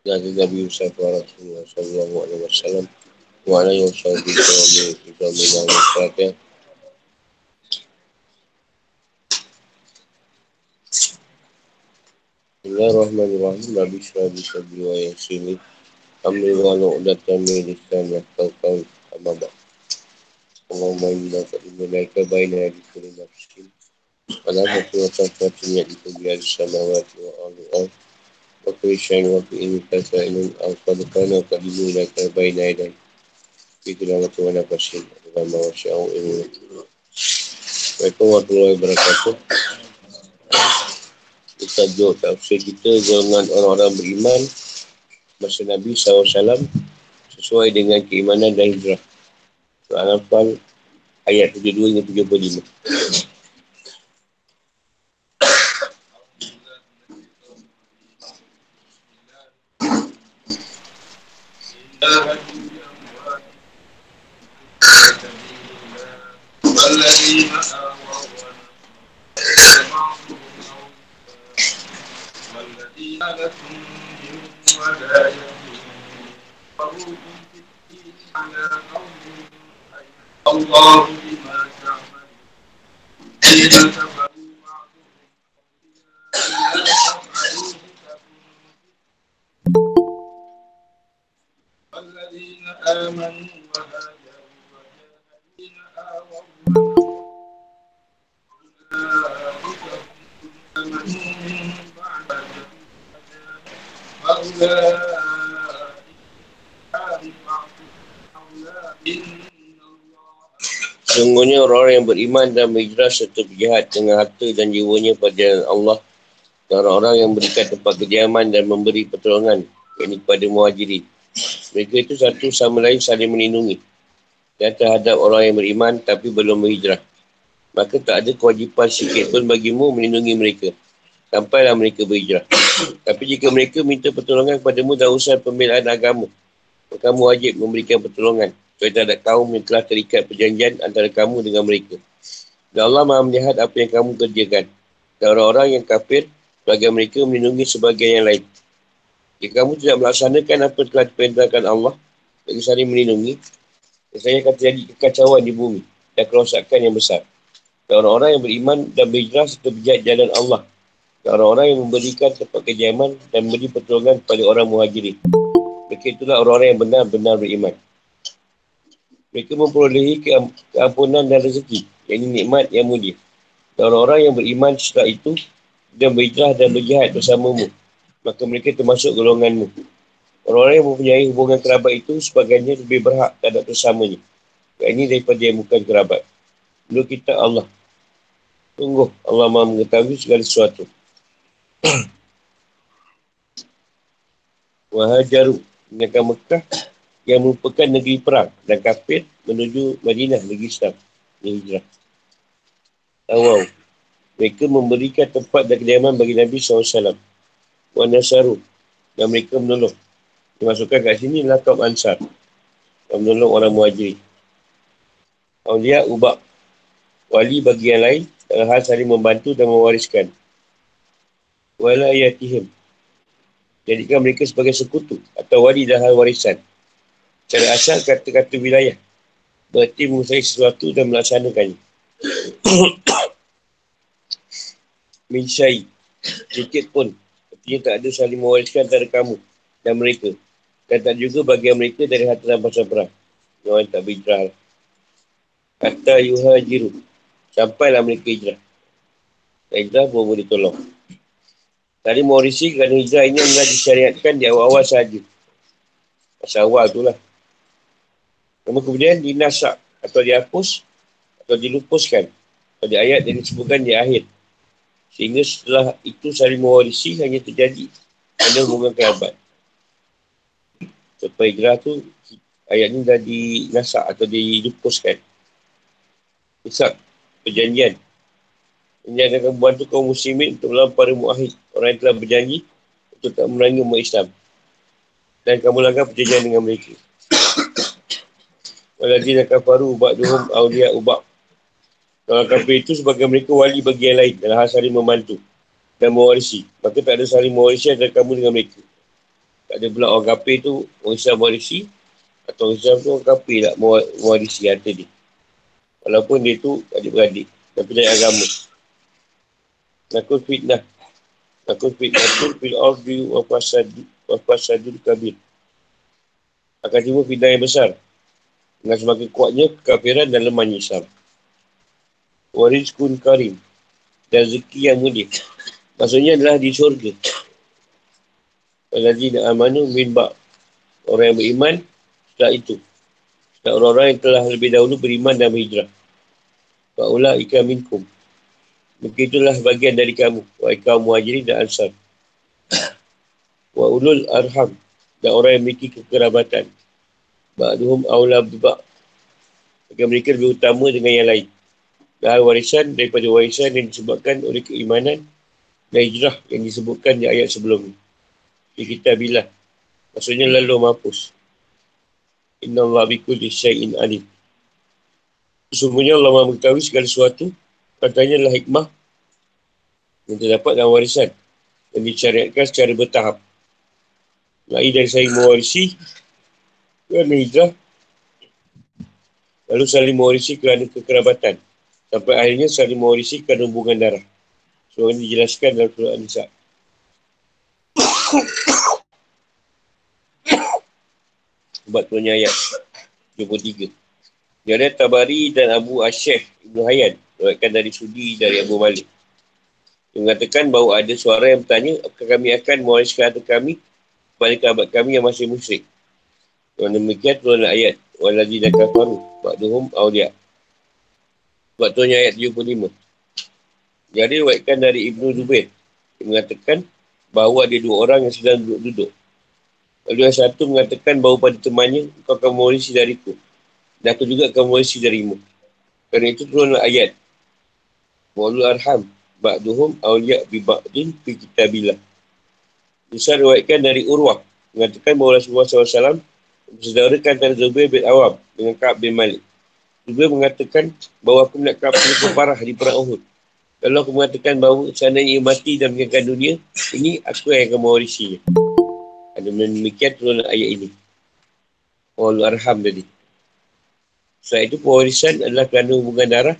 Nabi Sallallahu Alaihi Wasallam wa ala yusawi suami suami dan masyarakat Bismillahirrahmanirrahim. Nabi Sallallahu Alaihi Wasallam yang sini Amri wa nu'datan min lisan yang kau kau amabak Allahumma inna fa'inna laika baina di kulli nafsin. Alam wa tafatinya di kulli al-samawati wa al-al syain wa fi ini tasa'inun al-qadukana wa qadimu laika baina idan Itu nama Tuhan apa sih Dalam mawa sya'u ini Assalamualaikum warahmatullahi wabarakatuh Kita jauh tafsir kita dengan orang-orang beriman masa Nabi SAW sesuai dengan keimanan dan hijrah. Al-Anfal ayat 72 hingga 75. Yang beriman dan berhijrah serta berjihad dengan harta dan jiwanya pada Allah dan orang-orang yang berikan tempat kediaman dan memberi pertolongan yakni kepada muhajirin. Mereka itu satu sama lain saling melindungi dan terhadap orang yang beriman tapi belum berhijrah. Maka tak ada kewajipan sikit pun bagimu melindungi mereka sampailah mereka berhijrah. tapi jika mereka minta pertolongan kepadamu dan usaha pembelaan agama, kamu wajib memberikan pertolongan terhadap kaum yang telah terikat perjanjian antara kamu dengan mereka. Dan Allah maha melihat apa yang kamu kerjakan. Dan orang-orang yang kafir, bagi mereka melindungi sebagai yang lain. Jika kamu tidak melaksanakan apa telah diperintahkan Allah, bagi saling melindungi, saya akan terjadi kekacauan di bumi dan kerosakan yang besar. Dan orang-orang yang beriman dan berhijrah serta berjaya jalan Allah. Dan orang-orang yang memberikan tempat kejaman dan memberi pertolongan kepada orang muhajirin. Mereka itulah orang-orang yang benar-benar beriman mereka memperolehi keampunan dan rezeki yang nikmat yang mulia. Dan orang-orang yang beriman setelah itu dan berhijrah dan berjihad bersamamu maka mereka termasuk golonganmu. Orang-orang yang mempunyai hubungan kerabat itu sebagainya lebih berhak terhadap bersamanya yang ini daripada yang bukan kerabat. Menurut kita Allah. Tunggu Allah maha mengetahui segala sesuatu. Wahajaru. Meninggalkan Mekah yang merupakan negeri perang dan kafir menuju Madinah negeri Islam yang hijrah. Awal, mereka memberikan tempat dan kediaman bagi Nabi SAW. Wa Nasaru dan mereka menolong. Dimasukkan kat sini kaum Ansar yang menolong orang muhajir. Aulia ubak wali bagi yang lain dalam hal saling membantu dan mewariskan. Wala ayatihim. Jadikan mereka sebagai sekutu atau wali dalam hal warisan. Cara asal kata-kata wilayah. Berarti mengusahi sesuatu dan melaksanakannya. Minsyai. Sedikit pun. Artinya tak ada saling mewariskan antara kamu dan mereka. Dan tak juga bagian mereka dari harta dan pasal perang. Orang tak berhijrah. Kata yuhajiru. Sampailah mereka hijrah. Dan hijrah pun boleh tolong. Tadi mewarisi kerana hijrah ini adalah disyariatkan di awal-awal sahaja. Masa awal tu lah. Namun kemudian dinasak atau dihapus atau dilupuskan pada ayat yang disebutkan di akhir. Sehingga setelah itu saling mewarisi hanya terjadi ada hubungan kerabat. Sampai hijrah tu ayat ni dah dinasak atau dilupuskan. Isak perjanjian. Ini akan membantu kaum muslimin untuk melawan para muahid. Orang yang telah berjanji untuk tak merangi umat Islam. Dan kamu langgar perjanjian dengan mereka. Waladina kafaru ba'duhum awliya ubak. Kalau kafir itu sebagai mereka wali bagi yang lain dalam hal saling membantu dan mewarisi. Maka tak ada saling mewarisi antara kamu dengan mereka. ada pula orang kafir tu orang Islam mewarisi atau orang Islam tu orang kafir tak mewarisi harta dia. Walaupun dia tu adik-beradik. Tapi dari agama. Nakut fitnah. Nakut fitnah tu fil ardi wa fasadul kabir. Akan timbul fitnah yang besar. Dengan semakin kuatnya kekafiran dan lemahnya Islam. Warizkun karim. Dan rezeki yang mulia. Maksudnya adalah di syurga. Al-Ladina amanu min ba' Orang yang beriman setelah itu. Dan orang-orang yang telah lebih dahulu beriman dan berhijrah. Fa'ulah ikan minkum. Mungkin itulah bagian dari kamu. Wa ikam muhajirin dan ansar. Wa ulul arham. Dan orang yang memiliki kekerabatan. Ba'duhum awla bibak. Maka mereka lebih utama dengan yang lain. Dan warisan daripada warisan yang disebabkan oleh keimanan dan hijrah yang disebutkan di ayat sebelum. Di kitab bilah. Maksudnya lalu mampus. Inna Allah bikul syai'in alim. Sesungguhnya Allah maha mengetahui segala sesuatu. Katanya adalah hikmah yang terdapat dalam warisan. Yang dicariatkan secara bertahap. Lagi dari saya mewarisi kerana hijrah. Lalu saling mewarisi kerana kekerabatan. Sampai akhirnya saling mewarisi kerana hubungan darah. So ini dijelaskan dalam surah An-Nisa. Sebab turunnya ayat 23. Jadi Tabari dan Abu Asyih Ibn Hayyan Berkatkan dari Sudi dari Abu Malik Dia mengatakan bahawa ada suara yang bertanya Apakah kami akan mewariskan harta kami Kepada kerabat kami yang masih musyrik Dengan demikian turun ayat Walazi dan kafaru Ba'duhum awliya Sebab turunnya ayat 75 Jadi berkatkan dari Ibnu Zubair Dia mengatakan bahawa ada dua orang yang sedang duduk-duduk Lalu yang satu mengatakan bahawa pada temannya, kau akan mewarisi dariku. Dan aku juga akan mewarisi darimu. Kerana itu turunlah ayat. Walu arham. Ba'duhum awliya bi ba'din fi kitabillah. Bisa riwayatkan dari Urwah. Mengatakan bahawa Rasulullah SAW bersedarakan antara Zubair bin Awam dengan Ka'ab bin Malik. Zubair mengatakan bahawa aku nak Ka'ab bin parah di perang Uhud. Kalau aku mengatakan bahawa seandainya ia mati dan meninggalkan dunia, ini aku yang akan mewarisinya. Ada demikian turun ayat ini. Walau arham tadi. Selain itu pewarisan adalah kerana hubungan darah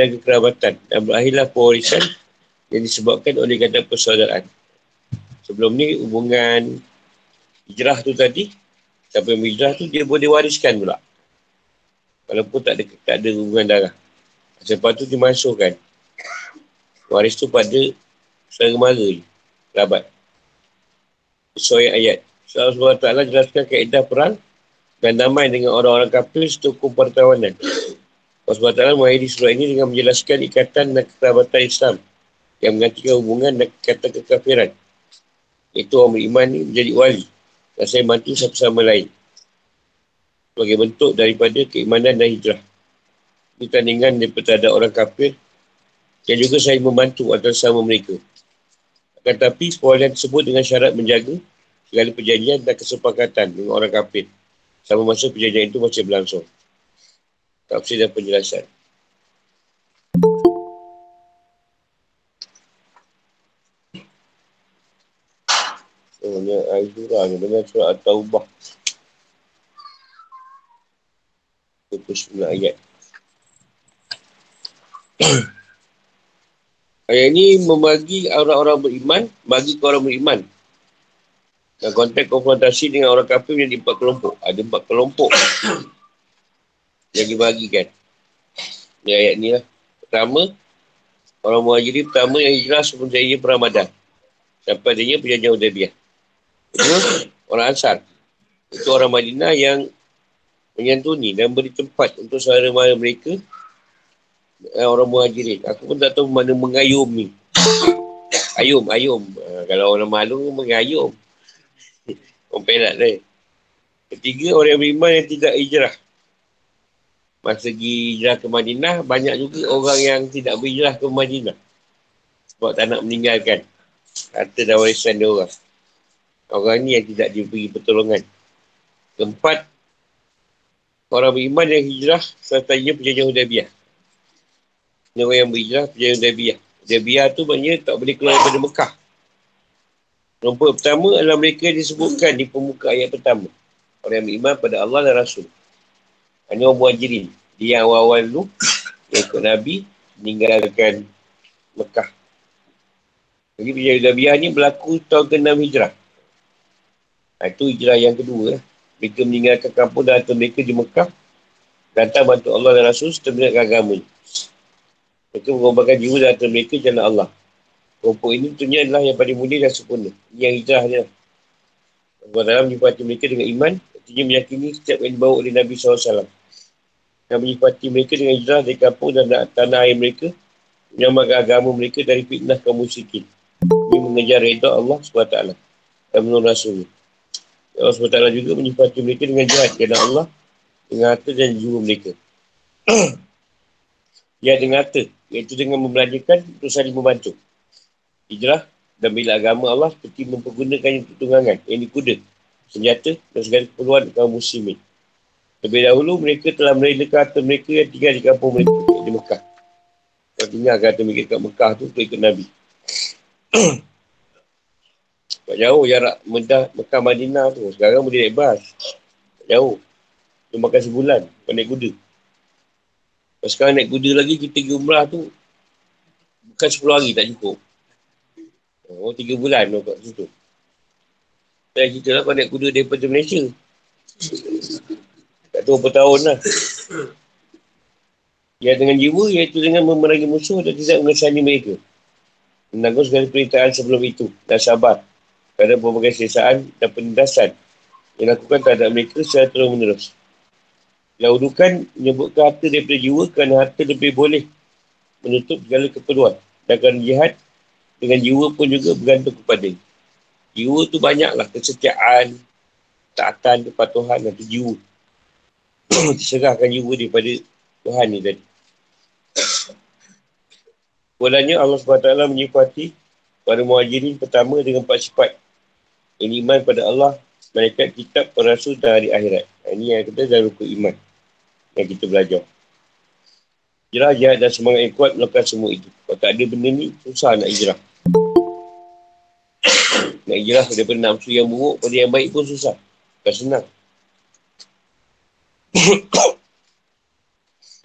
dan kekerabatan. Dan berakhirlah pewarisan yang disebabkan oleh kata persaudaraan. Sebelum ni hubungan hijrah tu tadi, siapa yang hijrah tu dia boleh wariskan pula. Walaupun tak ada, tak ada hubungan darah. Lepas tu dimasukkan. Waris tu pada saudara mara je. Kerabat sesuai ayat. Allah SWT jelaskan kaedah perang dan damai dengan orang-orang kafir setukum pertawanan. Allah SWT mengakhiri surah ini dengan menjelaskan ikatan dan kekerabatan Islam yang menggantikan hubungan dan kata kekafiran. Itu orang beriman ini menjadi wali dan saya bantu satu sama lain sebagai bentuk daripada keimanan dan hijrah. Ini tandingan daripada ada orang kafir yang juga saya membantu antara sama mereka. Tetapi perwalian tersebut dengan syarat menjaga segala perjanjian dan kesepakatan dengan orang kafir. Sama masa perjanjian itu masih berlangsung. Tafsir dan penjelasan. Ayat surah ni dengan surah At-Taubah. 29 ayat. Ayat ini membagi orang-orang beriman bagi ke orang beriman. Dan konteks konfrontasi dengan orang kafir menjadi empat kelompok. Ada empat kelompok yang dibagikan. Ini ayat ni lah. Pertama, orang muhajirin pertama yang hijrah sebelum jaya perang badan. Sampai adanya perjanjian Udabiah. Orang Ansar. Itu orang Madinah yang menyantuni dan beri tempat untuk saudara mara mereka eh, orang muhajirin. Aku pun tak tahu mana mengayum ni. Ayum, ayum. Uh, kalau orang malu, mengayum. Orang perak ni. Ketiga, orang yang beriman yang tidak hijrah. Masa pergi hijrah ke Madinah, banyak juga orang yang tidak berhijrah ke Madinah. Sebab tak nak meninggalkan. Harta dan warisan dia orang. Orang ni yang tidak diberi pertolongan. Keempat, orang beriman yang hijrah sertanya perjanjian Hudabiah. Ini orang yang berhijrah perjanjian Hudabiah. Hudabiah tu maknanya tak boleh keluar daripada Mekah. Kelompok pertama adalah mereka disebutkan di pemuka ayat pertama. Orang yang beriman pada Allah dan Rasul. Hanya orang muhajirin. Dia yang awal-awal dulu, yang ikut Nabi, meninggalkan Mekah. Jadi Bijaya Gabiah ni berlaku tahun ke-6 hijrah. Ha, itu hijrah yang kedua. Eh. Mereka meninggalkan kampung dan mereka di Mekah. Datang bantu Allah dan Rasul serta meninggalkan agama. Mereka mengorbankan jiwa dan mereka jalan Allah. Kelompok ini tentunya adalah yang paling mulia dan sempurna. Yang hijrah dia. Allah dalam menyifati mereka dengan iman. Tentunya meyakini setiap yang dibawa oleh Nabi SAW. Dan menyifati mereka dengan hijrah dari kampung dan tanah air mereka. Menyamakan agama mereka dari fitnah kaum musyrikin. Ini mengejar reda Allah SWT. Dan menurut Rasul. Allah SWT juga menyifati mereka dengan jahat. Kerana Allah dengan harta dan jiwa mereka. ya dengan harta. Iaitu dengan membelanjakan untuk saling membantu hijrah dan bila agama Allah seperti mempergunakan untuk tunggangan, yang di kuda, senjata dan segala keperluan kaum muslimin. Lebih dahulu mereka telah merelakan harta mereka yang tinggal di kampung mereka di Mekah. Kalau tinggal harta mereka kat Mekah tu untuk ikut Nabi. Tak jauh jarak Medah Mekah Madinah tu. Sekarang boleh naik bas. Tak jauh. Tu makan sebulan. Kau naik kuda. Kalau sekarang naik kuda lagi kita pergi umrah tu bukan 10 hari tak cukup. Oh, tiga bulan tu kat situ. Saya cerita lah kau naik kuda daripada Malaysia. Tak tahu berapa tahun lah. Ya dengan jiwa iaitu dengan memerangi musuh dan tidak mengesani mereka. Menanggung segala perintahan sebelum itu dan sabar. Kerana berbagai sesaan dan penindasan yang lakukan terhadap mereka secara terus menerus. Dahulu kan menyebutkan harta daripada jiwa kerana harta lebih boleh menutup segala keperluan. Dan kerana jihad dengan jiwa pun juga bergantung kepada jiwa tu banyaklah kesetiaan taatan kepatuhan dan jiwa diserahkan jiwa daripada Tuhan ni tadi Walanya Allah SWT menyifati pada muhajirin pertama dengan empat sifat. Yang iman pada Allah, malaikat, kitab, perasul dan hari akhirat. Ini yang kita dah rukun iman. Yang kita belajar. Hijrah, jahat dan semangat yang kuat melakukan semua itu. Kalau tak ada benda ni, susah nak hijrah. Nak hijrah daripada nafsu yang buruk pada yang baik pun susah. Bukan senang.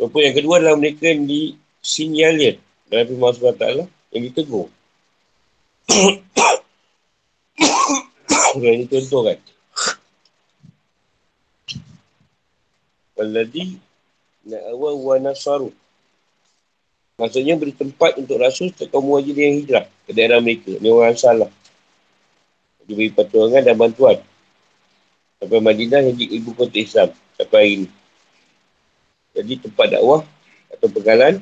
Apa yang kedua adalah mereka yang disinyalir dalam firman Allah Ta'ala yang ditegur. Yang ini contoh kan. Walladhi na'awa wa nasaru Maksudnya beri tempat untuk rasul serta kaum wajib yang hijrah ke daerah mereka. Ini orang salah. Dia beri pertolongan dan bantuan. Sampai Madinah yang ibu kota Islam. Sampai hari ini. Jadi tempat dakwah atau pegalan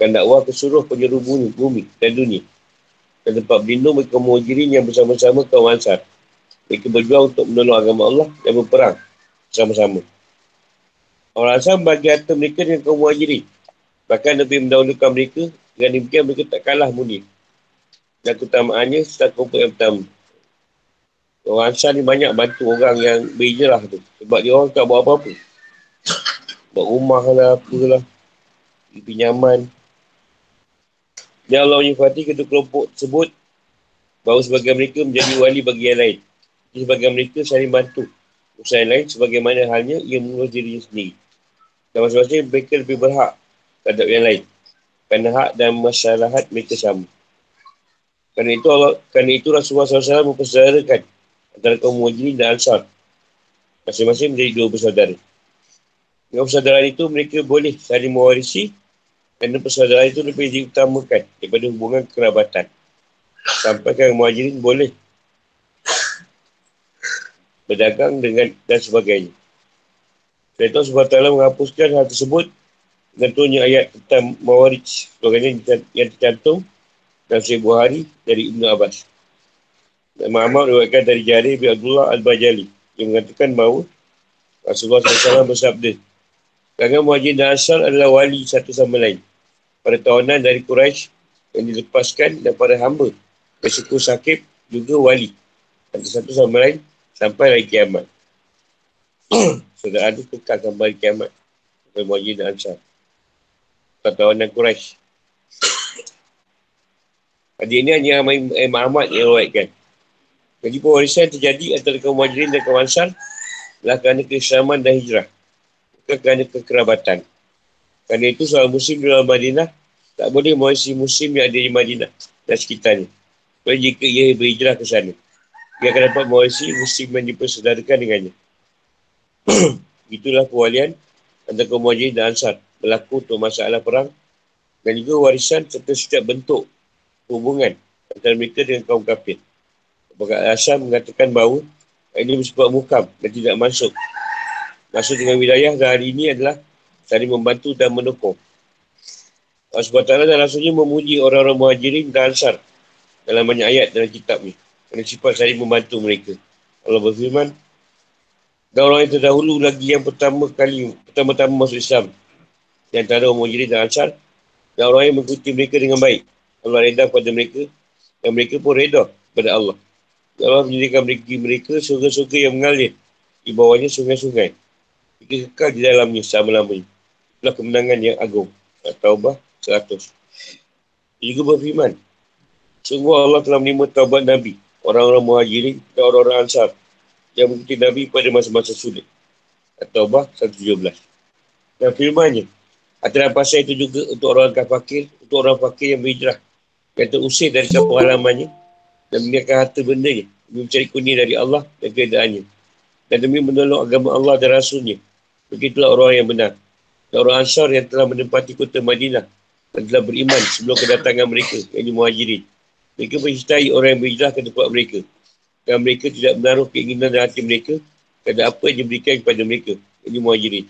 dan dakwah ke seluruh penjuru bumi, bumi dan dunia. Dan tempat berlindung bagi kaum yang bersama-sama kaum ansar. Mereka berjuang untuk menolong agama Allah dan berperang bersama-sama. Orang ansar bagi harta mereka dengan kaum muhajirin Bahkan lebih mendahulukan mereka, dengan demikian mereka tak kalah mulia. Dan keutamaannya setelah kumpul yang pertama. Orang Ansar ni banyak bantu orang yang berhijrah tu. Sebab dia orang tak buat apa-apa. Buat rumah lah, apalah. Pinjaman. Dan Allah menyifati kedua kelompok tersebut bahawa sebagian mereka menjadi wali bagi yang lain. Jadi sebagian mereka saling bantu. Usaha lain sebagaimana halnya ia mengurus dirinya sendiri. Dan masing-masing mereka lebih berhak terhadap yang lain. Kerana hak dan masyarakat mereka sama. Kerana itu Allah, kerana itu Rasulullah SAW mempersaudarakan antara kaum muhajirin dan ansar. Masing-masing menjadi dua bersaudara. Dengan persaudaraan itu mereka boleh saling mewarisi kerana persaudaraan itu lebih diutamakan daripada hubungan kerabatan. Sampai kan muhajirin boleh berdagang dengan dan sebagainya. Sebab Allah menghapuskan hal tersebut Tentunya ayat tentang Mawarij Sebagainya yang tercantum Dalam Syed Buhari dari Ibn Abbas. Dan Muhammad diwakilkan dari Jari bin Abdullah Al-Bajali Yang mengatakan bahawa Rasulullah SAW bersabda Kerana Muhajir dan Asal adalah wali satu sama lain. Pada tahunan dari Quraisy Yang dilepaskan dan para hamba Bersyukur sakit juga wali. Satu sama lain Sampai hari kiamat Saudara itu kekal sampai hari kiamat Sampai Muhajir dan Asal dan Quraisy. Hadis ini hanya Imam Ahmad yang rawaitkan. Jadi pewarisan terjadi antara kaum muhajirin dan kaum ansar adalah kerana keislaman dan hijrah. Bukan kerana kekerabatan. Kerana itu seorang muslim di dalam Madinah tak boleh mewarisi muslim yang ada di Madinah dan sekitarnya. Kecuali jika ia berhijrah ke sana. Dia akan dapat mewarisi muslim yang dipersedarakan dengannya. Itulah kewalian antara kaum muhajirin dan ansar berlaku untuk masalah perang dan juga warisan serta setiap bentuk hubungan antara mereka dengan kaum kafir. Apakah Al-Asyam mengatakan bahawa ini bersebut mukam dan tidak masuk. Masuk dengan wilayah dan hari ini adalah saling membantu dan mendukung. Allah SWT dan Rasulnya memuji orang-orang muhajirin dan ansar dalam banyak ayat dalam kitab ni. Kerana sifat saling membantu mereka. Allah berfirman, dan orang yang terdahulu lagi yang pertama kali, pertama-tama masuk Islam. Di antara orang muhajirin dan ansar, dan orang yang mengikuti mereka dengan baik. Allah reda kepada mereka, dan mereka pun reda kepada Allah. Dan Allah menjadikan mereka, mereka surga-surga yang mengalir di bawahnya sungai-sungai. Mereka kekal di dalamnya selama-lamanya. Itulah kemenangan yang agung. Taubah 100. Dia juga berfirman. Sungguh Allah telah menerima taubat Nabi, orang-orang muhajirin dan orang-orang ansar yang mengikuti Nabi pada masa-masa sulit. Taubah 117. Dan firmannya, antara pasal itu juga untuk orang fakir, untuk orang fakir yang berhijrah, yang terusir dari kampung halamannya dan meninggalkan harta bendanya demi mencari kuning dari Allah dan keadaannya. Dan demi menolong agama Allah dan Rasulnya. Begitulah orang yang benar. Dan orang Ansar yang telah menempati kota Madinah dan telah beriman sebelum kedatangan mereka, yang muhajirin. Mereka mencintai orang yang berhijrah ke tempat mereka. Dan mereka tidak menaruh keinginan dalam hati mereka kepada apa yang diberikan kepada mereka, yang muhajirin.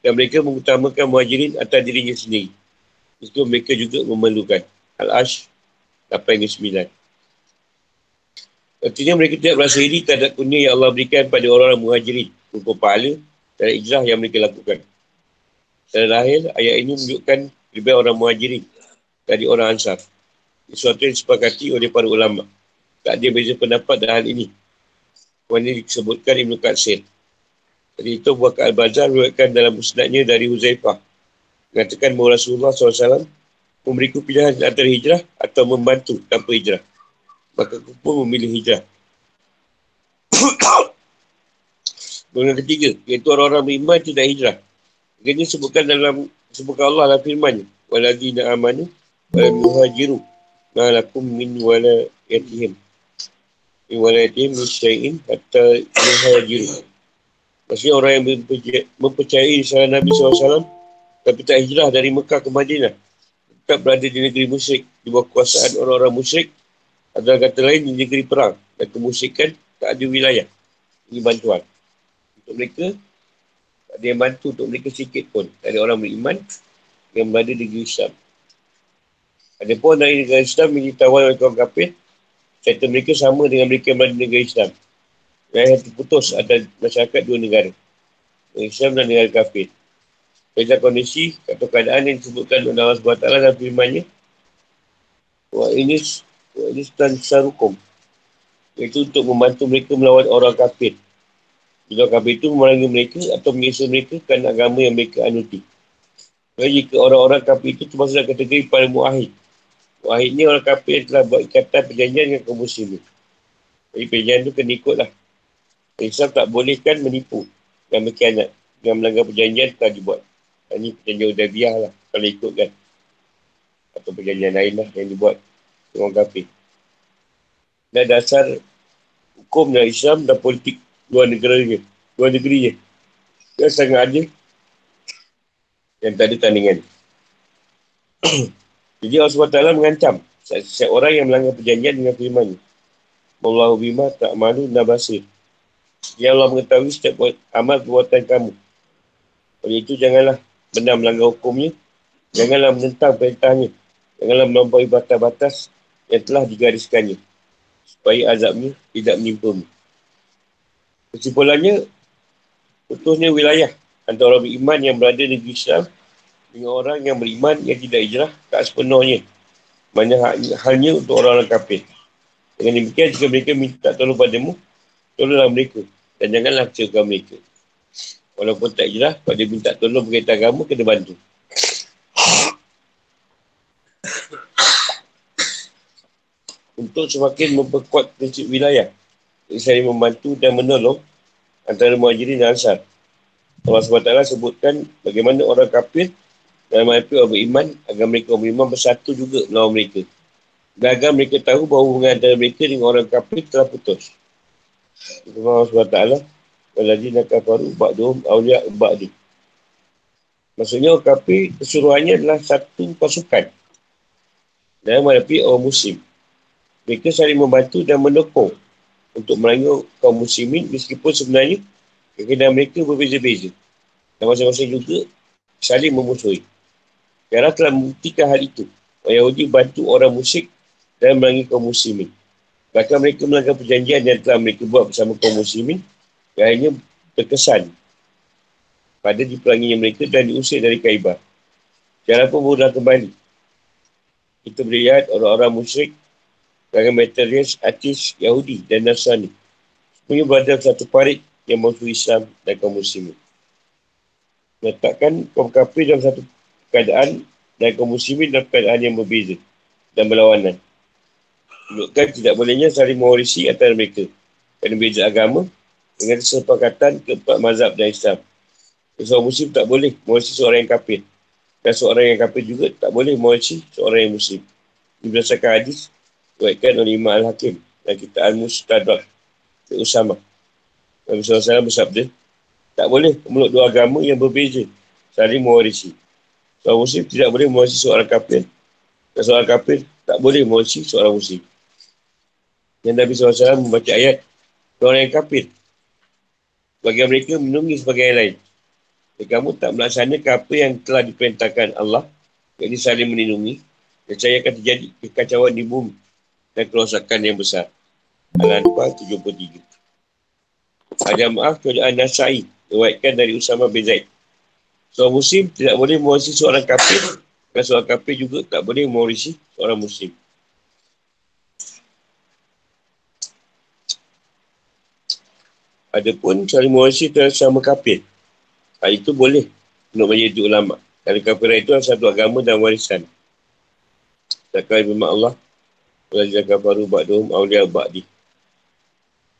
Dan mereka mengutamakan muhajirin atas dirinya sendiri. Itu mereka juga memerlukan. Al-Ash 8-9. Artinya mereka tidak berasa iri terhadap kunia yang Allah berikan pada orang-orang muhajirin. Rupa pahala dan ijrah yang mereka lakukan. Secara lahir, ayat ini menunjukkan lebih orang muhajirin dari orang ansar. Sesuatu yang disepakati oleh para ulama. Tak ada beza pendapat dalam hal ini. Mana disebutkan Ibn Qatsir. Jadi itu buat Al-Bazar merupakan dalam musnadnya dari Huzaifah. Mengatakan bahawa Rasulullah SAW memberiku pilihan antara hijrah atau membantu tanpa hijrah. Maka aku pun memilih hijrah. Yang ketiga, iaitu orang-orang beriman tidak hijrah. Ini sebutkan dalam sebutkan Allah dalam firman Waladina amanu wala muhajiru malakum min wala yatihim. Min wala yatihim min syai'in hatta muhajiru. Maksudnya orang yang mempercayai salah Nabi SAW tapi tak hijrah dari Mekah ke Madinah. Tetap berada di negeri musyrik. Di bawah kuasaan orang-orang musyrik. Adalah kata lain di negeri perang. Dan kemusyrikan tak ada wilayah. Ini bantuan. Untuk mereka tak ada yang bantu untuk mereka sikit pun. Dari orang beriman yang berada di negeri Islam ada pun dari negara Islam yang ditawan oleh kaum kafir kata mereka sama dengan mereka yang negara Islam. Yang terputus ada masyarakat dua negara Islam dan negara kafir. Pada kondisi atau keadaan yang disebutkan oleh Allah SWT dalam firmannya Wa ini Wa ini sarukum Iaitu untuk membantu mereka melawan orang kafir. Bila kafir itu memerangi mereka atau menyesal mereka kerana agama yang mereka anuti. Jadi jika orang-orang kafir itu termasuk kategori para mu'ahid Ni orang kafir yang telah buat ikatan perjanjian dengan kaum muslimin Jadi perjanjian itu kena ikut lah Islam tak bolehkan menipu dan berkhianat dengan melanggar perjanjian telah dibuat. Ini perjanjian Udabiah lah kalau ikut kan. Atau perjanjian lain lah yang dibuat dengan kafir. Dan dasar hukum dan Islam dan politik luar negara je. Luar negeri je. Dia sangat ada yang tak ada tandingan. Jadi Allah SWT mengancam setiap orang yang melanggar perjanjian dengan firman Wallahu bima tak malu nabasir. Ya Allah mengetahui setiap amal perbuatan kamu. Oleh itu, janganlah benar melanggar hukumnya. Janganlah menentang perintahnya. Janganlah melampaui batas-batas yang telah digariskannya. Supaya azabnya tidak menimpamu. Kesimpulannya, putusnya wilayah antara orang beriman yang berada di negeri Islam dengan orang yang beriman yang tidak hijrah tak sepenuhnya. Mana hanya untuk orang-orang kafir. Dengan demikian, jika mereka minta tolong padamu, tolonglah mereka dan janganlah kecewakan mereka. Walaupun tak jelas, kalau dia minta tolong berkaitan agama, kena bantu. Untuk semakin memperkuat prinsip wilayah saling membantu dan menolong antara muhajirin dan ansar. Allah SWT sebutkan bagaimana orang kafir dan mereka orang beriman agar mereka orang beriman bersatu juga melawan mereka. Dan agar mereka tahu bahawa hubungan antara mereka dengan orang kafir telah putus. Itu Allah SWT. Waladina kafaru ba'duhum awliya ba'di. Maksudnya orang kafir keseluruhannya adalah satu pasukan. Dan menghadapi orang muslim. Mereka saling membantu dan mendukung untuk melanjut kaum muslimin meskipun sebenarnya keinginan mereka berbeza-beza. Dan masing-masing juga saling memusuhi. Kerana telah membuktikan hal itu. Orang Yahudi bantu orang musyrik dan melangi kaum muslimin. Bahkan mereka melanggar perjanjian yang telah mereka buat bersama kaum muslimin yang hanya terkesan pada diperanginya mereka dan diusir dari kaibah. Jangan pun mudah kembali. Kita melihat orang-orang musyrik dengan materialis artis Yahudi dan Nasrani. Semuanya berada satu parit yang mahu Islam dan kaum muslimin. Letakkan kaum kafir dalam satu keadaan dan kaum muslimin dalam keadaan yang berbeza dan berlawanan. Menunjukkan tidak bolehnya saling mewarisi antara mereka kerana beza agama dengan kesepakatan keempat mazhab dan Islam. Seorang muslim tak boleh mewarisi seorang yang kafir. Dan seorang yang kafir juga tak boleh mewarisi seorang yang muslim. Ini berdasarkan hadis Kuatkan oleh Imam Al-Hakim dan kita Al-Mustadrak ke Usama. Nabi SAW bersabda, tak boleh memeluk dua agama yang berbeza saling mewarisi. Seorang muslim tidak boleh mewarisi seorang kafir dan seorang kafir tak boleh mewarisi seorang muslim. Dan Nabi SAW membaca ayat orang yang kafir. Bagi mereka menunggu sebagai yang lain. Dan kamu tak melaksanakan apa yang telah diperintahkan Allah, yang saling melindungi, dan saya akan terjadi kekacauan di bumi dan kerosakan yang besar. Al-Anfal 73. Ada maaf keadaan Nasai Diwaitkan dari Usama bin Zaid Seorang Muslim tidak boleh mewarisi seorang kafir. Dan seorang kafir juga tak boleh mewarisi seorang Muslim. Adapun saling mewarisi terhadap sama kafir. Hal itu boleh untuk menjadi ulama. Kerana kafir itu adalah satu agama dan warisan. Takkan memang Allah Wajah kafaru ba'dum awliya ba'di.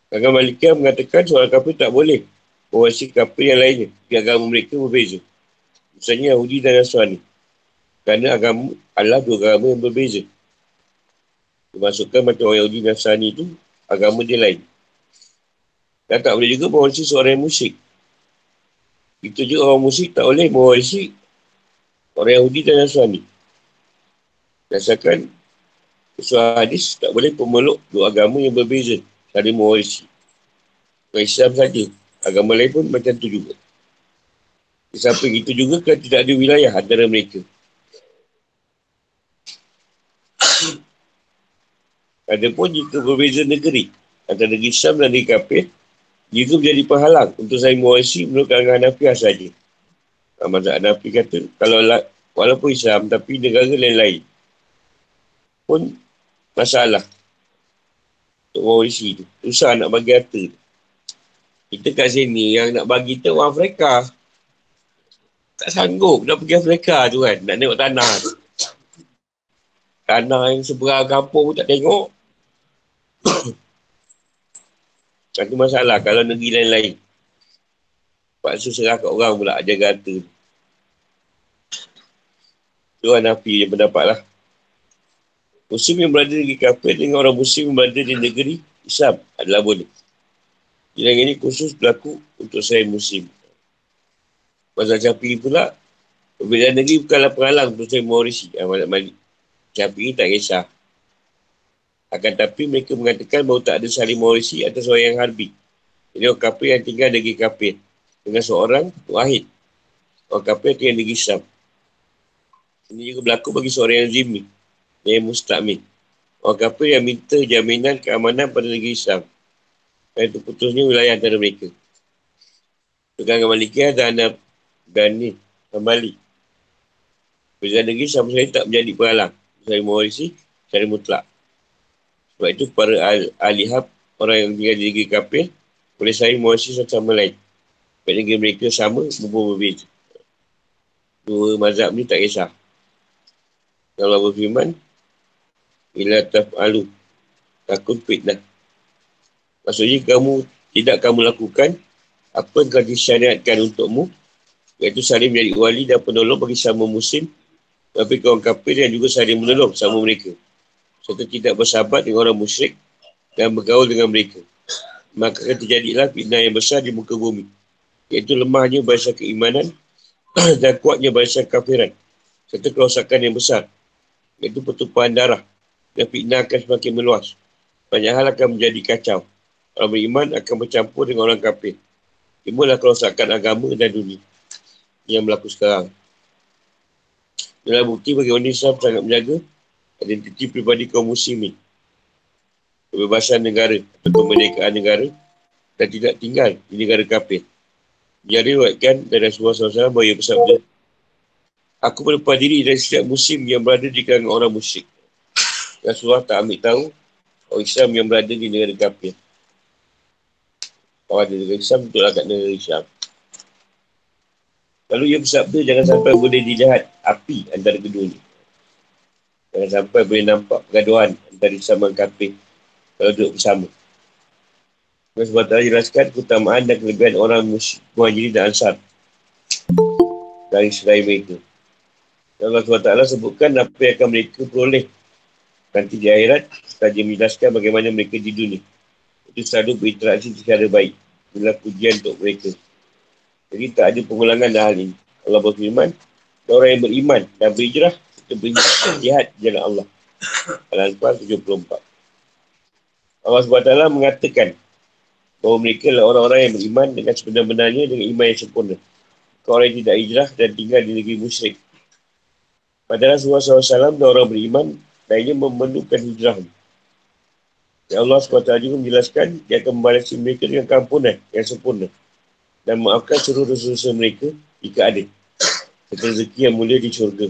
Agama Malikiyah mengatakan seorang kafir tak boleh mewarisi kafir yang lainnya. Di agama mereka berbeza. Misalnya Yahudi dan Nasrani. Kerana agama Allah dua agama yang berbeza. Dimasukkan macam orang Yahudi dan Nasrani itu agama dia lain. Dan tak boleh juga mewarisi seorang yang musyrik. Itu juga orang musyrik tak boleh mewarisi orang Yahudi dan Nasrani. Biasakan Sesuai hadis tak boleh pemeluk dua agama yang berbeza saling mewarisi. Bukan Islam saja. Agama lain pun macam tu juga. Samping itu juga kan tidak ada wilayah antara mereka. Adapun jika berbeza negeri antara negeri Islam dan negeri kafir, jika menjadi penghalang untuk saya mewarisi menurut kalangan Hanafiah saja. Mazhab Hanafi kata, kalau walaupun Islam tapi negara lain-lain pun masalah untuk mewarisi tu. Susah nak bagi harta tu. Kita kat sini yang nak bagi kita orang Afrika. Tak sanggup nak pergi Afrika tu kan. Nak tengok tanah tu. Tanah yang seberang kampung pun tak tengok. Itu masalah kalau negeri lain-lain. Paksa serah kat orang pula jaga harta tu. Kan Nafi yang pendapat lah. Muslim yang berada di kafir dengan orang Muslim yang berada di negeri Islam adalah boleh. Yang ini khusus berlaku untuk saya Muslim. Masa Syafi'i pula, perbezaan negeri bukanlah penghalang untuk saya mewarisi amalat malik. Syafi'i tak kisah. Akan tapi mereka mengatakan bahawa tak ada saling mewarisi atas orang yang harbi. Jadi orang kafir yang tinggal negeri kafir dengan seorang wahid. Orang kafir tinggal negeri Islam. Ini juga berlaku bagi seorang yang zimmi yang mustakmin. Orang kafir yang minta jaminan keamanan pada negeri Islam. Dan itu putusnya wilayah antara mereka. Tukang Malikiyah dan Gani kembali. Berbeza negeri sama sekali tak menjadi penghalang. Saya mewarisi secara mutlak. Sebab itu para alihab orang yang tinggal di negeri kafir boleh saya mewarisi satu sama lain. Sebab negeri mereka sama, berbual berbeza. Dua mazhab ni tak kisah. Kalau berfirman, Ila taf'alu. Takut fitnah. Maksudnya kamu tidak kamu lakukan apa yang telah disyariatkan untukmu iaitu saling menjadi wali dan penolong bagi sama musim tapi kaum kafir yang juga saling menolong sama mereka. Serta tidak bersahabat dengan orang musyrik dan bergaul dengan mereka. Maka akan terjadilah fitnah yang besar di muka bumi. Iaitu lemahnya bahasa keimanan dan kuatnya bahasa kafiran. Serta kerosakan yang besar. Iaitu pertumpahan darah. Dan fitnah akan semakin meluas. Banyak hal akan menjadi kacau. Orang beriman akan bercampur dengan orang kafir Timbullah kerosakan agama dan dunia yang berlaku sekarang. Dalam bukti bagi orang Islam sangat menjaga identiti pribadi kaum muslimin. Kebebasan negara atau kemerdekaan negara dan tidak tinggal di negara kafir. Dia riwayatkan dari Rasulullah SAW bahawa ia bersabda, Aku berlepas diri dari setiap musim yang berada di kalangan orang musyrik. Rasulullah tak ambil tahu orang Islam yang berada di negara kafir. Kalau ada negara Islam, betullah kat negara Islam. Lalu ia bersabda, jangan sampai boleh dijahat api antara kedua ni. Jangan sampai boleh nampak pergaduhan antara Islam dan kafir kalau duduk bersama. Allah SWT jelaskan keutamaan dan kelebihan orang muhajiri dan ansar dari selain mereka. Allah SWT sebutkan apa yang akan mereka peroleh nanti di akhirat saja menjelaskan bagaimana mereka di dunia. Itu selalu berinteraksi secara baik. Bila pujian untuk mereka. Jadi tak ada pengulangan hal ini. Allah berfirman, orang yang beriman dan berhijrah, kita berjihad jalan Allah. Al-Anfal 74. Allah SWT mengatakan bahawa mereka adalah orang-orang yang beriman dengan sebenar-benarnya dengan iman yang sempurna. Orang yang tidak hijrah dan tinggal di negeri musyrik. Pada Rasulullah SAW dan orang beriman, dan ini memerlukan hijrah. Ya Allah SWT juga menjelaskan, dia akan membalasi mereka dengan keampunan yang sempurna dan maafkan seluruh dosa-dosa mereka jika ada. Serta rezeki yang mulia di syurga.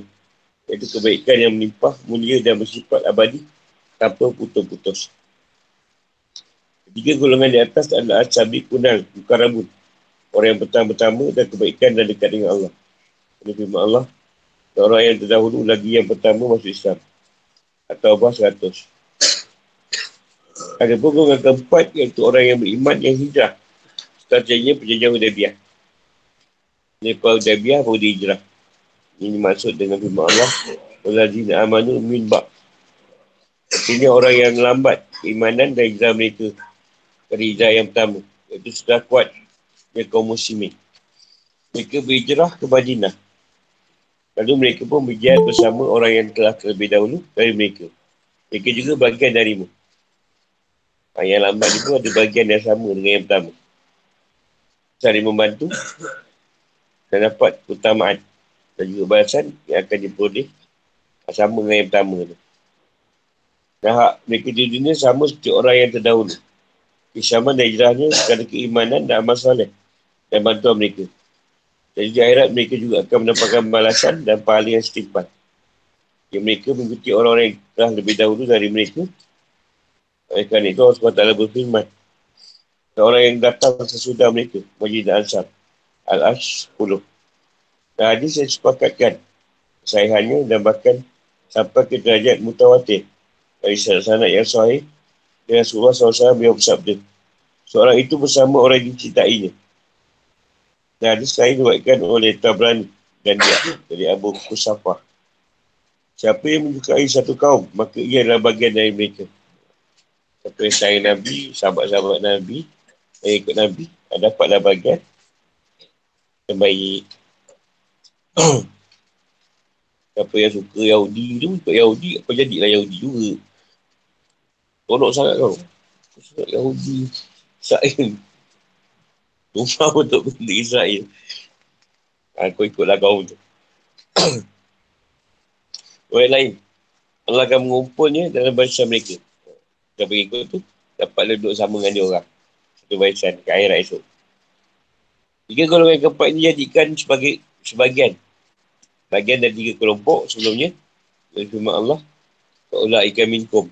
Iaitu kebaikan yang melimpah, mulia dan bersifat abadi tanpa putus-putus. Ketiga golongan di atas adalah Asabi Kunal, bukan. Orang yang pertama-pertama dan kebaikan dan dekat dengan Allah. Ini firman Allah. Dan orang yang terdahulu lagi yang pertama masuk Islam. Atau Allah 100. Ada pun golongan keempat iaitu orang yang beriman yang hijrah Seterusnya perjanjian Hudaybiyah. Lepas Hudaybiyah baru dia hijrah. Ini maksud dengan firman Allah. Waladzina amanu min bak. Ini orang yang lambat imanan dan hijrah mereka. Dari hijrah yang pertama. Itu sudah kuat. Dia kaum muslimin. Mereka berhijrah ke Madinah. Lalu mereka pun berjaya bersama orang yang telah terlebih dahulu dari mereka. Mereka juga bagian darimu. Yang lambat itu ada bagian yang sama dengan yang pertama saling membantu dan dapat keutamaan dan juga balasan yang akan diperoleh sama dengan yang pertama tu. Dan hak mereka di dunia sama seperti orang yang terdahulu. Kisyaman dan hijrahnya kerana keimanan dan amal salih dan bantuan mereka. Jadi di akhirat mereka juga akan mendapatkan balasan dan pahala yang setimpal. Yang mereka mengikuti orang-orang yang telah lebih dahulu dari mereka. Oleh kerana itu Allah SWT berfirman orang yang datang sesudah mereka Majid Ansar. Al-Ash 10 dan hadis yang sepakatkan sahihannya dan bahkan sampai ke derajat mutawatir. Dari sanat yang sahih dengan Rasulullah SAW beliau bersabda seorang itu bersama orang yang dicintainya. Dan hadis lain diwakilkan oleh Tabrani dan dia dari Abu Kusafah. Siapa yang menyukai satu kaum maka ia adalah bagian dari mereka. Siapa yang Nabi, sahabat-sahabat Nabi, yang ikut Nabi. Dapatlah bagian yang baik. Siapa yang suka Yahudi tu ikut Yahudi apa jadilah Yahudi juga. Tolok sangat kau. Suka Yahudi Israel. Rumah untuk benda Israel. Aku ikutlah kau. Tu orang lain. Allah akan mengumpulnya dalam bahasa mereka. Dan pengikut tu dapat duduk sama dengan dia orang kebaikan ke akhirat esok. Tiga golongan keempat ini jadikan sebagai sebagian. Bagian dari tiga kelompok sebelumnya. Dari firman Allah. Kaulah ikan minkum.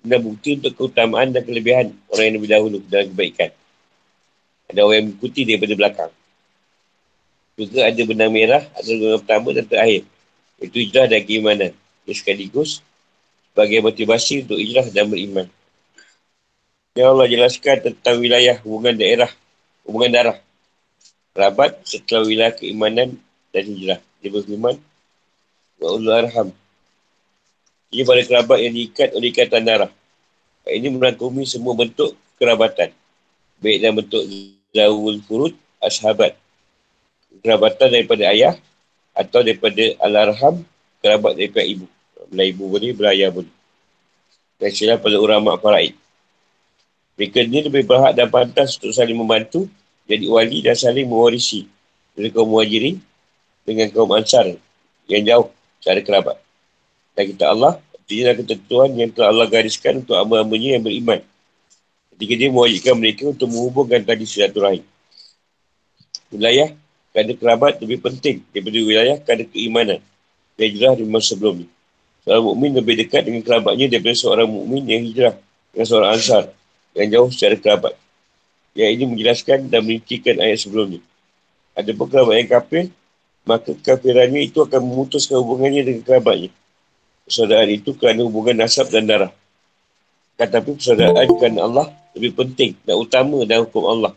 Dan bukti untuk keutamaan dan kelebihan orang yang lebih dahulu dalam kebaikan. Ada orang yang mengikuti daripada belakang. Juga ada benang merah, ada golongan pertama dan terakhir. Itu hijrah dan keimanan. Ia sekaligus sebagai motivasi untuk hijrah dan beriman. Yang Allah jelaskan tentang wilayah hubungan daerah, hubungan darah. Kerabat setelah wilayah keimanan dan hijrah. Dia berfirman, Wa'ullah arham. Ia pada kerabat yang diikat oleh ikatan darah. Ini merangkumi semua bentuk kerabatan. Baik dalam bentuk zawul furud, ashabat. Kerabatan daripada ayah atau daripada al-arham, kerabat daripada ibu. Belah ibu boleh, belah ayah boleh. Dan pada ulama faraid. Mereka ni lebih berhak dan pantas untuk saling membantu, jadi wali dan saling mewarisi dari kaum muhajirin dengan kaum ansar yang jauh cara kerabat. Dan kita Allah, artinya ketentuan yang telah Allah gariskan untuk amba-ambanya yang beriman. Ketika dia mewajibkan mereka untuk menghubungkan tadi silaturahim. Wilayah kerana kerabat lebih penting daripada wilayah kerana keimanan. Dan hijrah di masa sebelum ni. Seorang mukmin lebih dekat dengan kerabatnya daripada seorang mukmin yang hijrah dengan seorang ansar yang jauh secara kerabat. Yang ini menjelaskan dan merincikan ayat sebelumnya. Ada pun kerabat yang kafir, maka kafirannya itu akan memutuskan hubungannya dengan kerabatnya. Persaudaraan itu kerana hubungan nasab dan darah. Tetapi persaudaraan kerana Allah lebih penting dan utama dalam hukum Allah.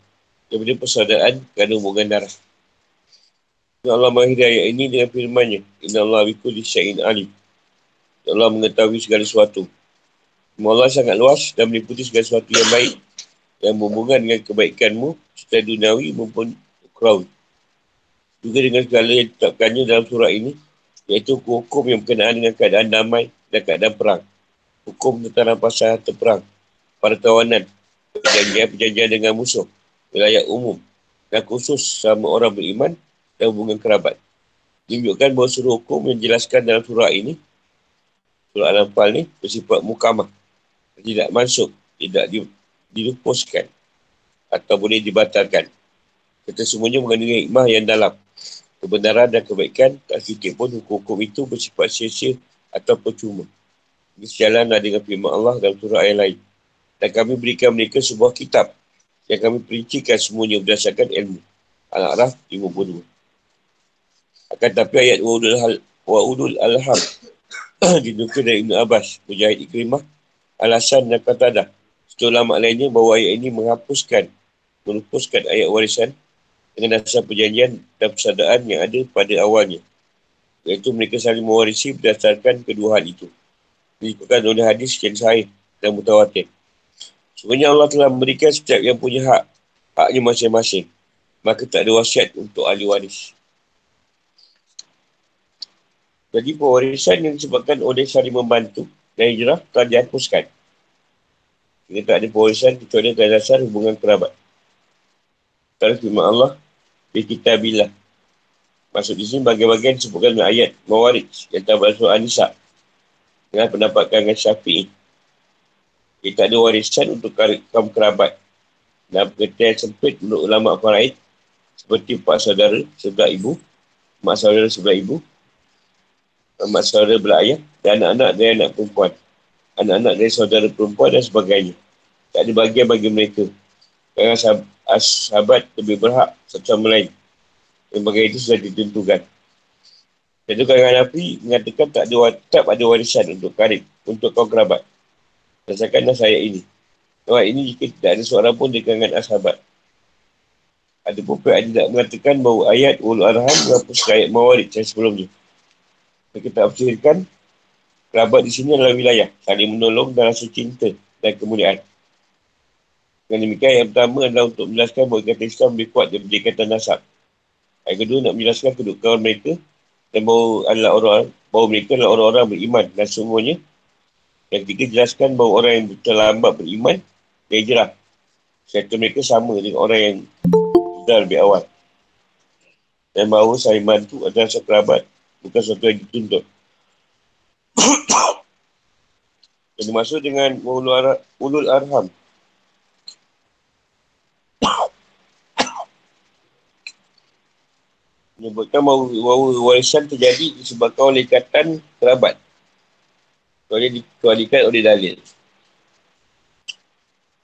Daripada persaudaraan kerana hubungan darah. Allah mengakhiri ayat ini dengan firmannya. Inna Allah wiku di syai'in alim. Allah mengetahui segala sesuatu. Allah sangat luas dan meliputi segala sesuatu yang baik yang berhubungan dengan kebaikanmu secara dunawi maupun ukrawi. Juga dengan segala yang ditetapkannya dalam surah ini iaitu hukum yang berkenaan dengan keadaan damai dan keadaan perang. Hukum tentang rampasan harta perang, pada tawanan, perjanjian-perjanjian dengan musuh, wilayah umum dan khusus sama orang beriman dan hubungan kerabat. Ditunjukkan bahawa suruh hukum yang dijelaskan dalam surah ini Surah Al-Anfal ni bersifat mukamah tidak masuk, tidak di, dilupuskan atau boleh dibatalkan. Kita semuanya mengandungi hikmah yang dalam. Kebenaran dan kebaikan, tak sedikit pun hukum-hukum itu bersifat sia-sia atau percuma. Ini sejalan dengan firman Allah dalam surah ayat lain. Dan kami berikan mereka sebuah kitab yang kami perincikan semuanya berdasarkan ilmu. Al-A'raf 52. Akan tapi ayat wa'udul alham dinukir dari Ibn Abbas, Mujahid Ikrimah, alasan dan kata dah. Setelah ulama lainnya bahawa ayat ini menghapuskan, melupuskan ayat warisan dengan dasar perjanjian dan persadaan yang ada pada awalnya. Iaitu mereka saling mewarisi berdasarkan kedua hal itu. Disebutkan oleh hadis yang sahih dan mutawatir. Sebenarnya Allah telah memberikan setiap yang punya hak, haknya masing-masing. Maka tak ada wasiat untuk ahli waris. Jadi pewarisan yang disebabkan oleh saling membantu dan hijrah telah dihapuskan. Kita tak ada pewarisan kecuali atas dasar hubungan kerabat. Kalau firman Allah, di kitabillah. Maksud di sini bagian-bagian disebutkan dengan ayat Mawarij yang tak berasal Anissa dengan pendapat dengan Syafi'i. Kita ada warisan untuk kaum kerabat dan pengertian sempit untuk ulama faraid seperti pak saudara sebelah ibu, mak saudara sebelah ibu, mak saudara belah ayah dan anak-anak dan anak perempuan. Anak-anak dari saudara perempuan dan sebagainya. Tak ada bagian bagi mereka. Kerana sahabat lebih berhak satu sama lain. Yang itu sudah ditentukan. Dan itu kalangan Nabi mengatakan tak ada, tak ada warisan untuk karib, untuk kaum kerabat. Rasakan saya ini. Ayat ini jika tidak ada seorang pun di kalangan ashabat. Ada pun pihak tidak mengatakan bahawa ayat ulu arham menghapus ayat mawarid yang sebelumnya. Kita tafsirkan Kerabat di sini adalah wilayah, saling menolong dan rasa cinta dan kemuliaan. Yang demikian, yang pertama adalah untuk menjelaskan bahawa ikatan Islam lebih kuat daripada ikatan nasab. Yang kedua, nak menjelaskan kedudukan mereka dan bahawa, adalah orang, bahawa mereka adalah orang-orang beriman dan semuanya. Yang ketiga, jelaskan bahawa orang yang terlambat beriman, dia hijrah. Serta mereka sama dengan orang yang sudah lebih awal. Dan bahawa saya bantu adalah sekerabat, bukan sesuatu yang dituntut. Yang dimaksud dengan ulul, ar ulul arham. Menyebutkan bahawa, warisan terjadi disebabkan oleh ikatan kerabat. Kerana dikeluarkan oleh dalil.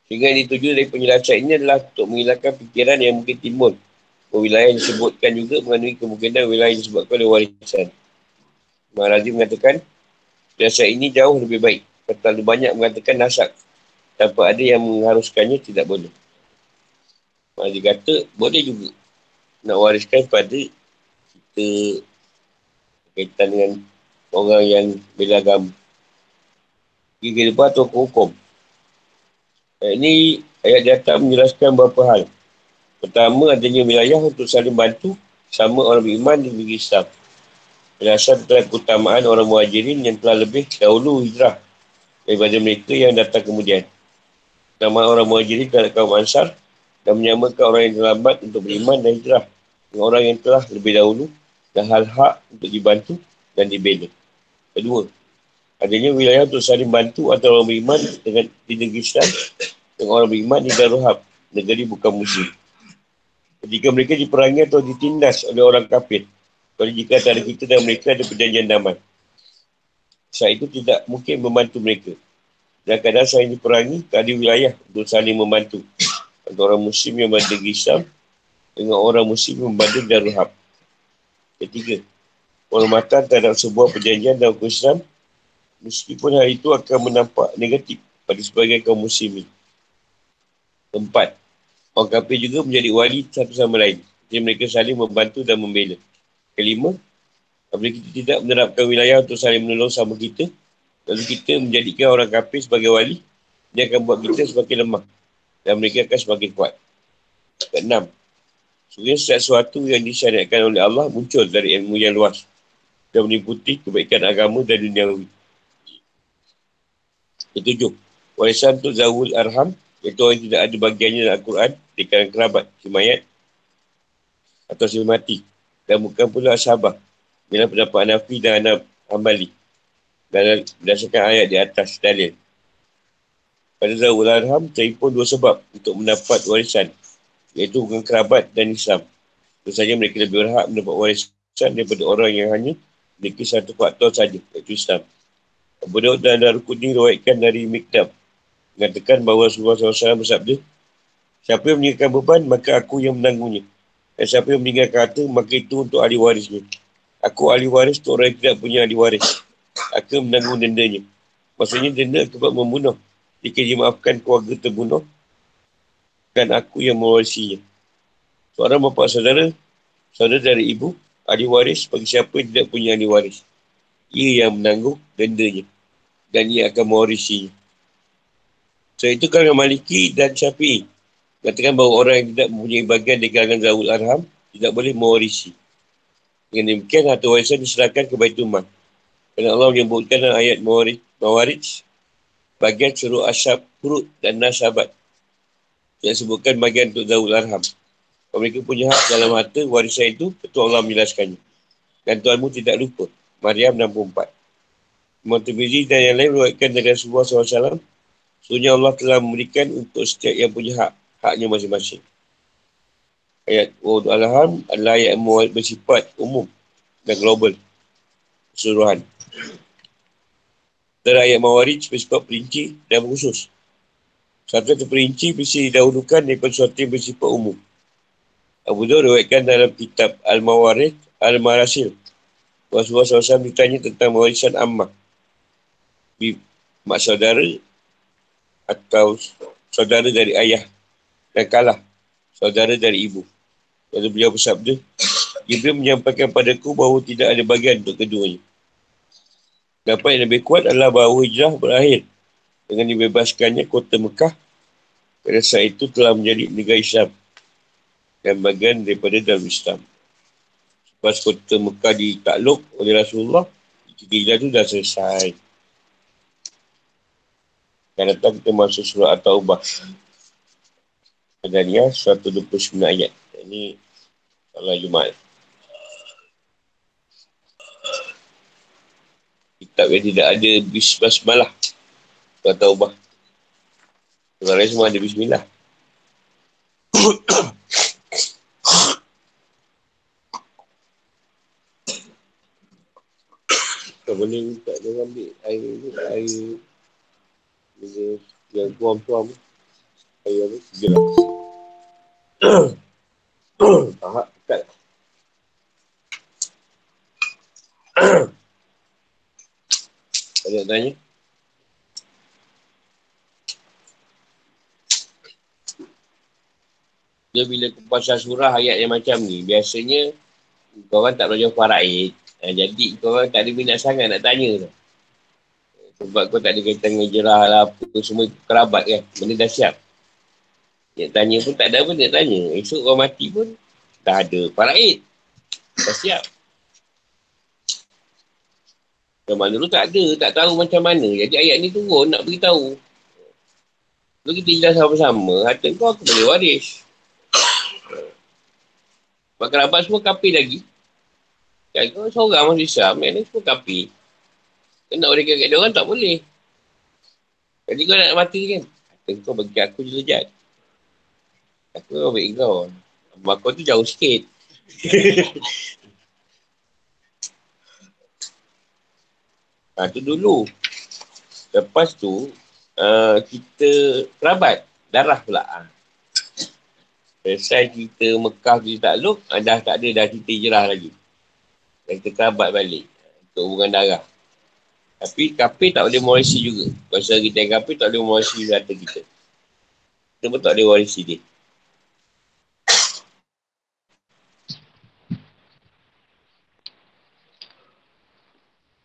Sehingga yang dituju dari penjelasan ini adalah untuk menghilangkan fikiran yang mungkin timbul. Wilayah yang disebutkan juga mengandungi kemungkinan wilayah yang disebabkan oleh warisan. Imam mengatakan, Biasa ini jauh lebih baik. Terlalu banyak mengatakan nasab. tanpa ada yang mengharuskannya tidak boleh. Dia kata, boleh juga nak wariskan pada kita kaitan dengan orang yang bela agama. Lepas tu hukum. Ayat ini, ayat di atas menjelaskan beberapa hal. Pertama, adanya wilayah untuk saling bantu sama orang beriman di negeri Islam. Berdasar tentang keutamaan orang muhajirin yang telah lebih dahulu hijrah daripada mereka yang datang kemudian. Nama orang muhajirin kepada kaum ansar dan menyamakan orang yang terlambat untuk beriman dan hijrah dengan orang yang telah lebih dahulu dan hal hak untuk dibantu dan dibela. Kedua, adanya wilayah untuk saling bantu antara orang beriman dengan di negeri Islam dengan orang beriman di Darul negeri bukan muslim. Ketika mereka diperangi atau ditindas oleh orang kafir, kalau jika antara kita dan mereka ada perjanjian damai. Saat itu tidak mungkin membantu mereka. Dan kadang saya diperangi, tak ada wilayah untuk saling membantu. Antara orang muslim yang berada di Islam dengan orang muslim yang berada di Rahab. Ketiga, penghormatan terhadap sebuah perjanjian dalam hukum Islam meskipun hal itu akan menampak negatif pada sebagian kaum muslimin. Keempat, orang kafir juga menjadi wali satu sama lain. Jadi mereka saling membantu dan membela. Kelima, apabila kita tidak menerapkan wilayah untuk saling menolong sama kita, lalu kita menjadikan orang kafir sebagai wali, dia akan buat kita semakin lemah dan mereka akan semakin kuat. Keenam, sebenarnya sesuatu yang disyariatkan oleh Allah muncul dari ilmu yang luas dan meniputi kebaikan agama dan dunia. Ketujuh, warisan untuk Zawul Arham, iaitu orang yang tidak ada bagiannya dalam Al-Quran di kalangan kerabat, si mayat atau si mati dan bukan pula sahabat dalam pendapat Hanafi dan Hanab Hambali dan berdasarkan ayat di atas dalil. Pada Zawul Arham, pun dua sebab untuk mendapat warisan iaitu bukan kerabat dan Islam. Tentu saja mereka lebih berhak mendapat warisan daripada orang yang hanya memiliki satu faktor saja iaitu Islam. Abu Daud dan Darukudin rawatkan dari Mikdab mengatakan bahawa Rasulullah SAW bersabda Siapa yang meninggalkan beban, maka aku yang menanggungnya. Dan siapa yang meninggalkan harta, maka itu untuk ahli warisnya. Aku ahli waris untuk orang yang tidak punya ahli waris. Aku menanggung dendanya. Maksudnya denda akibat membunuh. Jika dia maafkan keluarga terbunuh, kan aku yang mewarisinya. Seorang bapa saudara, saudara dari ibu, ahli waris bagi siapa yang tidak punya ahli waris. Ia yang menanggung dendanya. Dan ia akan mewarisinya. So itu kalau Maliki dan Syafi'i Katakan bahawa orang yang tidak mempunyai bagian di kalangan Zawul Arham tidak boleh mewarisi. Dengan demikian, harta warisan diserahkan ke Baitul Kerana Allah menyebutkan dalam ayat Mawarij, Mawarij bagian suruh asyab, kurut dan nasabat. Yang sebutkan bagian untuk Zawul Arham. Kalau mereka punya hak dalam harta warisan itu, betul Allah menjelaskannya. Dan Tuhanmu tidak lupa. Maryam 64. Imam Tirmizi dan yang lain meruatkan dari Rasulullah SAW. Sebenarnya Allah telah memberikan untuk setiap yang punya hak haknya masing-masing. Ayat Wa'ud Al-Ham adalah ayat yang bersifat umum dan global. Keseluruhan. Dan ayat Mawarij bersifat perinci dan khusus. Satu satu perinci bisa didahulukan daripada sesuatu yang bersifat umum. Abu Dhabi riwayatkan dalam kitab Al-Mawarij Al-Marasil. Rasulullah SAW ditanya tentang warisan ammah. Mak saudara atau saudara dari ayah dan kalah saudara dari ibu. Lalu beliau bersabda, Jibril menyampaikan padaku bahawa tidak ada bagian untuk keduanya. Dapat yang lebih kuat adalah bahawa hijrah berakhir dengan dibebaskannya kota Mekah pada saat itu telah menjadi negara Islam dan bagian daripada dalam Islam. Lepas kota Mekah ditakluk oleh Rasulullah, hijrah itu dah selesai. Dan datang kita masuk surah At-Taubah. Madaniyah 129 ayat. Ini Allah Jumat. Kitab yang tidak ada bismillah. Kau tahu bah. Orang lain semua ada bismillah. Kau boleh tak ada ambil air ni, bila dia guam tu apa? Saya apa? Sejak. Tahap dekat. Banyak tanya. Dia bila kupasah surah ayat yang macam ni, biasanya korang tak belajar faraid. Eh, jadi korang tak ada minat sangat nak tanya tu. Sebab kau tak ada kaitan dengan jerah lah apa semua kerabat kan. Benda dah siap. Nak tanya pun tak ada apa tanya. Esok kau mati pun dah ada faraid. Dah siap. Zaman dulu tak ada, tak tahu macam mana. Jadi ayat ni turun nak beritahu. Kalau kita jelas sama-sama, harta kau aku boleh waris. Sebab kerabat semua kapir lagi. Kan kau seorang masih Islam, yang ni semua kapir. Kau nak berikan kat dia orang tak boleh. Jadi kau nak mati kan? Harta kau bagi aku je lejat. Aku kau bagi kau. Abang kau tu jauh sikit. Ha, tu dulu. Lepas tu, uh, kita kerabat. Darah pula. Ha. Selesai kita Mekah kita uh, dah tak ada dah kita hijrah lagi. Dan kita kerabat balik. Untuk hubungan darah. Tapi kafir tak boleh mewarisi juga. Pasal kita yang kafir tak boleh mewarisi harta kita. Kita pun tak boleh warisi dia.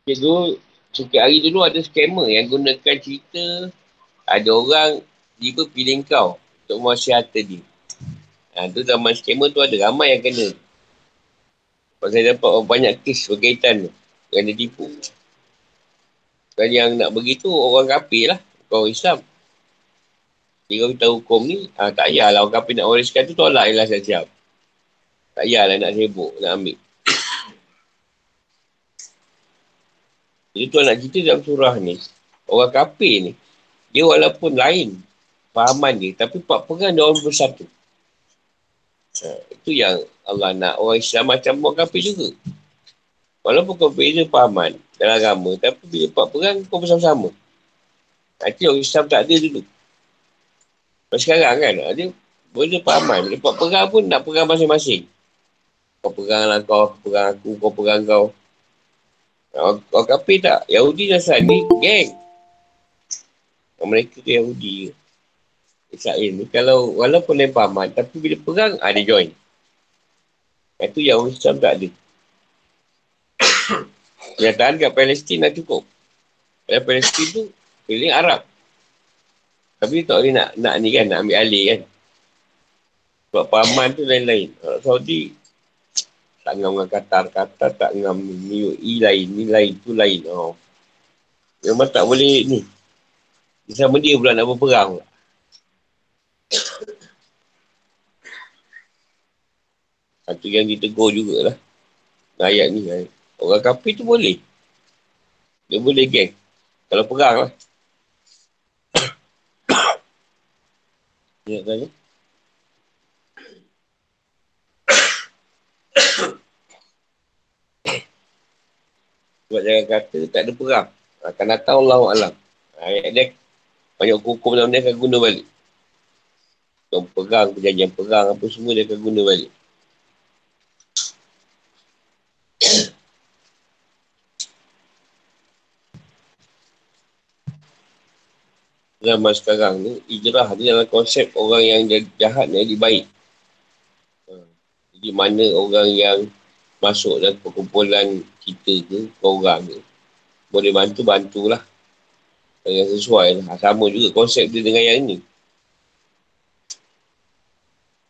Okay, dulu Sikit hari dulu ada scammer yang gunakan cerita ada orang tiba pilih kau untuk menguasai harta dia. Ha, tu zaman scammer tu ada ramai yang kena. Sebab saya dapat banyak kes berkaitan tu. Kena tipu. Dan yang nak begitu orang kapir lah. Orang Islam. Jadi kalau kita hukum ni, ha, tak payahlah orang kapir nak wariskan tu tolak lah siap-siap. Tak payahlah nak sibuk, nak ambil. Jadi tuan nak cerita dalam surah ni, orang kafir ni, dia walaupun lain fahaman dia, tapi pak pegang dia orang bersatu. Ha, itu yang Allah nak orang Islam macam orang kafir juga. Walaupun kau beza fahaman dalam agama, tapi bila pak pegang kau bersama-sama. Itu orang Islam tak ada dulu. Mas sekarang kan, dia beza fahaman. Bila pak pegang pun nak pegang masing-masing. Kau pegang lah kau, pegang aku, kau pegang kau. Orang kafir tak. Yahudi dan Nasrani, geng. Mereka tu Yahudi ke. Israel ni. Kalau, walaupun lain pahaman, tapi bila perang, ada ah, join. Itu yang Islam tak ada. Kenyataan kat Palestin dah cukup. Pada Palestin tu, pilih Arab. Tapi tak boleh nak, nak ni kan, nak ambil alih kan. Sebab pahaman tu lain-lain. Saudi, tak ngam dengan Qatar. Qatar tak ngam ni UAE lain. Ni lain. Tu lain. Oh. Memang tak boleh ni. Sama dia pula nak berperang. Satu yang ditegur jugalah. Ayat ni. Orang kapi tu boleh. Dia boleh geng. Kalau perang lah. Ya, tanya. Sebab jangan kata tak ada perang. Akan datang Allah Alam. Ayat dia banyak hukum dalam dia akan guna balik. Kau perang, perjanjian perang, apa semua dia akan guna balik. Zaman sekarang ni, hijrah ni dalam konsep orang yang jahat ni jadi baik. Jadi mana orang yang masuk dalam perkumpulan kita ke, orang ke, boleh bantu, bantulah. Yang sesuai lah. Sama juga konsep dia dengan yang ni.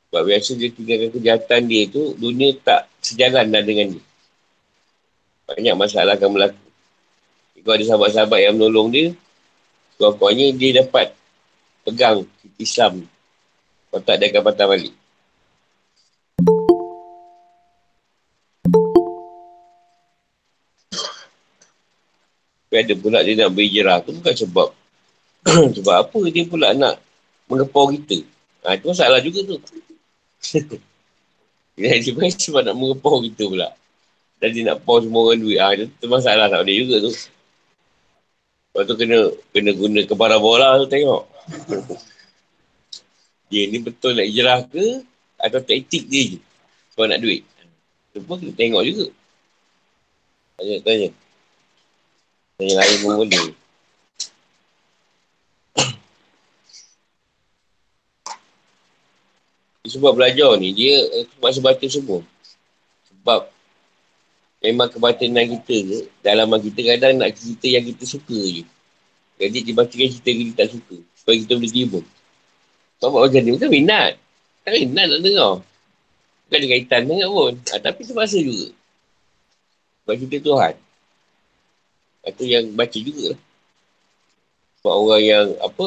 Sebab biasa dia tinggalkan kejahatan dia tu, dunia tak sejalan dah dengan dia. Banyak masalah akan berlaku. Kalau ada sahabat-sahabat yang menolong dia, kuat-kuatnya dia dapat pegang Islam. Kalau tak, dia akan patah balik. Tapi ada pula dia nak berhijrah tu bukan sebab sebab apa dia pula nak mengepau kita. Ha, itu masalah juga tu. dia main sebab nak mengepau kita pula. Dan dia nak pau semua orang duit. Ha, itu masalah tak boleh juga tu. Lepas tu kena, kena guna kepala bola tu tengok. dia ni betul nak hijrah ke atau taktik dia je. Sebab nak duit. Itu pun kita tengok juga. Tanya-tanya. Yang lain pun boleh. Sebab belajar ni, dia eh, terpaksa baca semua. Sebab memang kebatinan kita ke, dalaman kita kadang nak cerita yang kita suka je. Jadi dia bacakan cerita yang kita tak suka. Supaya kita boleh terima. Kau buat macam ni, bukan minat. Tak minat nak dengar. Bukan ada kaitan dengan pun. Ha, tapi terpaksa juga. Sebab cerita Tuhan. Itu yang baca juga. Sebab orang yang apa,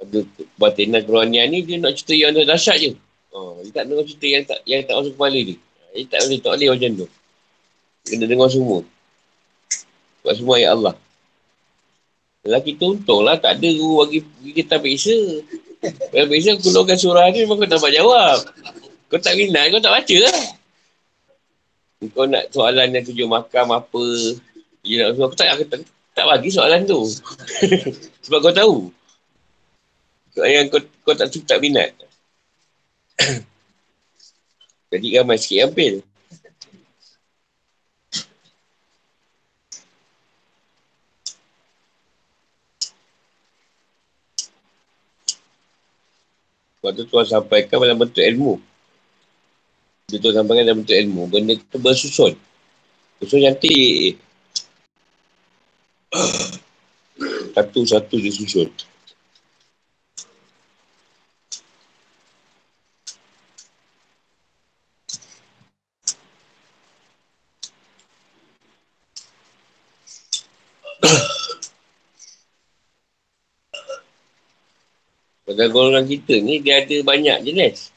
ada batinan kerohanian ni, dia nak cerita yang dahsyat je. Oh, dia tak dengar cerita yang tak yang tak masuk kepala dia. Dia tak boleh, tak boleh macam tu. Kena dengar semua. Sebab semua ayat Allah. Lelaki tu untunglah tak ada guru bagi, kita biasa. Kalau biasa keluarkan surah ni memang kau dapat jawab. Kau tak minat, kau tak baca lah. Kau nak soalan yang tujuh makam apa. Ya, aku tak, aku tak, tak bagi soalan tu. Sebab kau tahu. Yang kau, kau tak tak minat. Jadi ramai sikit ambil. Sebab tu Tuhan sampaikan dalam bentuk ilmu. Dia Tuhan sampaikan dalam bentuk ilmu. Benda tu bersusun. Susun cantik. Satu-satu dia susun. Golongan kita ni, dia ada banyak jenis.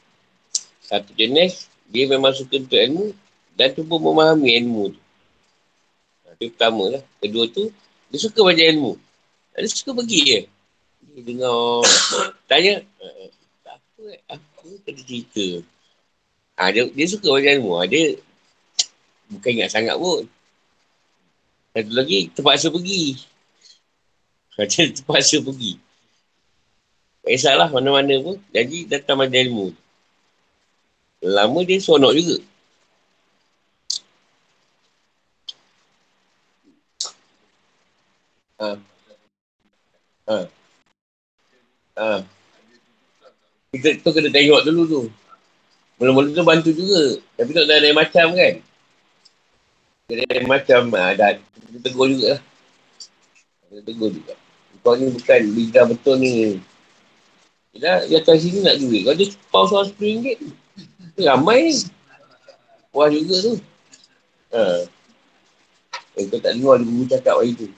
Satu jenis, dia memang suka untuk ilmu dan cuba memahami ilmu tu. Itu pertama lah. Kedua tu, dia suka baca ilmu. Dia suka pergi je. Dia dengar, tanya, eh, tak apa, aku kena cerita. Ha, dia, dia suka baca ilmu. Ha, dia bukan ingat sangat pun. Satu lagi, terpaksa pergi. Macam terpaksa pergi. Tak kisahlah mana-mana pun. Jadi datang majlis ilmu. Lama dia sonok juga. Ha. Ha. Ha. Kita tu kena tengok dulu tu. Mula-mula tu bantu juga. Tapi tak ada lain macam kan. Ada lain macam. Ha, dah. Kita tegur juga lah. Kita tegur juga. Kau ni bukan lidah betul ni. Dia di atas sini nak duit. Kalau dia pau soal RM10, ramai. Puas juga tu. Ha. Eh, kau tak dengar dia guru cakap hari tu.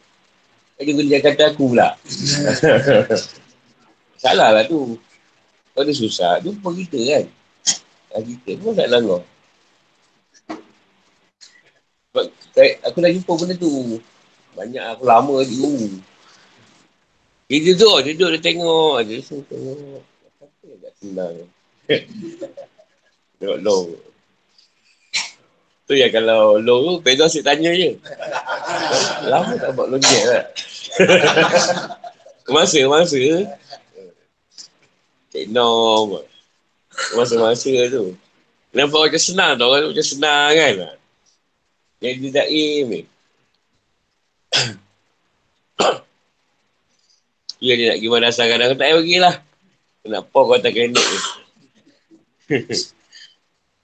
Dia guru dia kata aku pula. Salah lah tu. Kalau dia susah, jumpa kita kan. Ha, kita pun tak langgar. Sebab aku dah jumpa benda tu. Banyak aku lama di guru. Dia duduk, duduk dia tengok. Dia rasa tengok. Apa yang tak senang. tengok long. Tu yang kalau long tu, Pedro asyik tanya je. Lama tak buat lonjek lah. masa, masa. Cik Nom. Masa-masa tu. Nampak macam senang tau. Macam senang kan. Yang dia tak aim ni. Ya dia nak gimana asal kadang tak payah pergilah. Kenapa kau tak kena ni?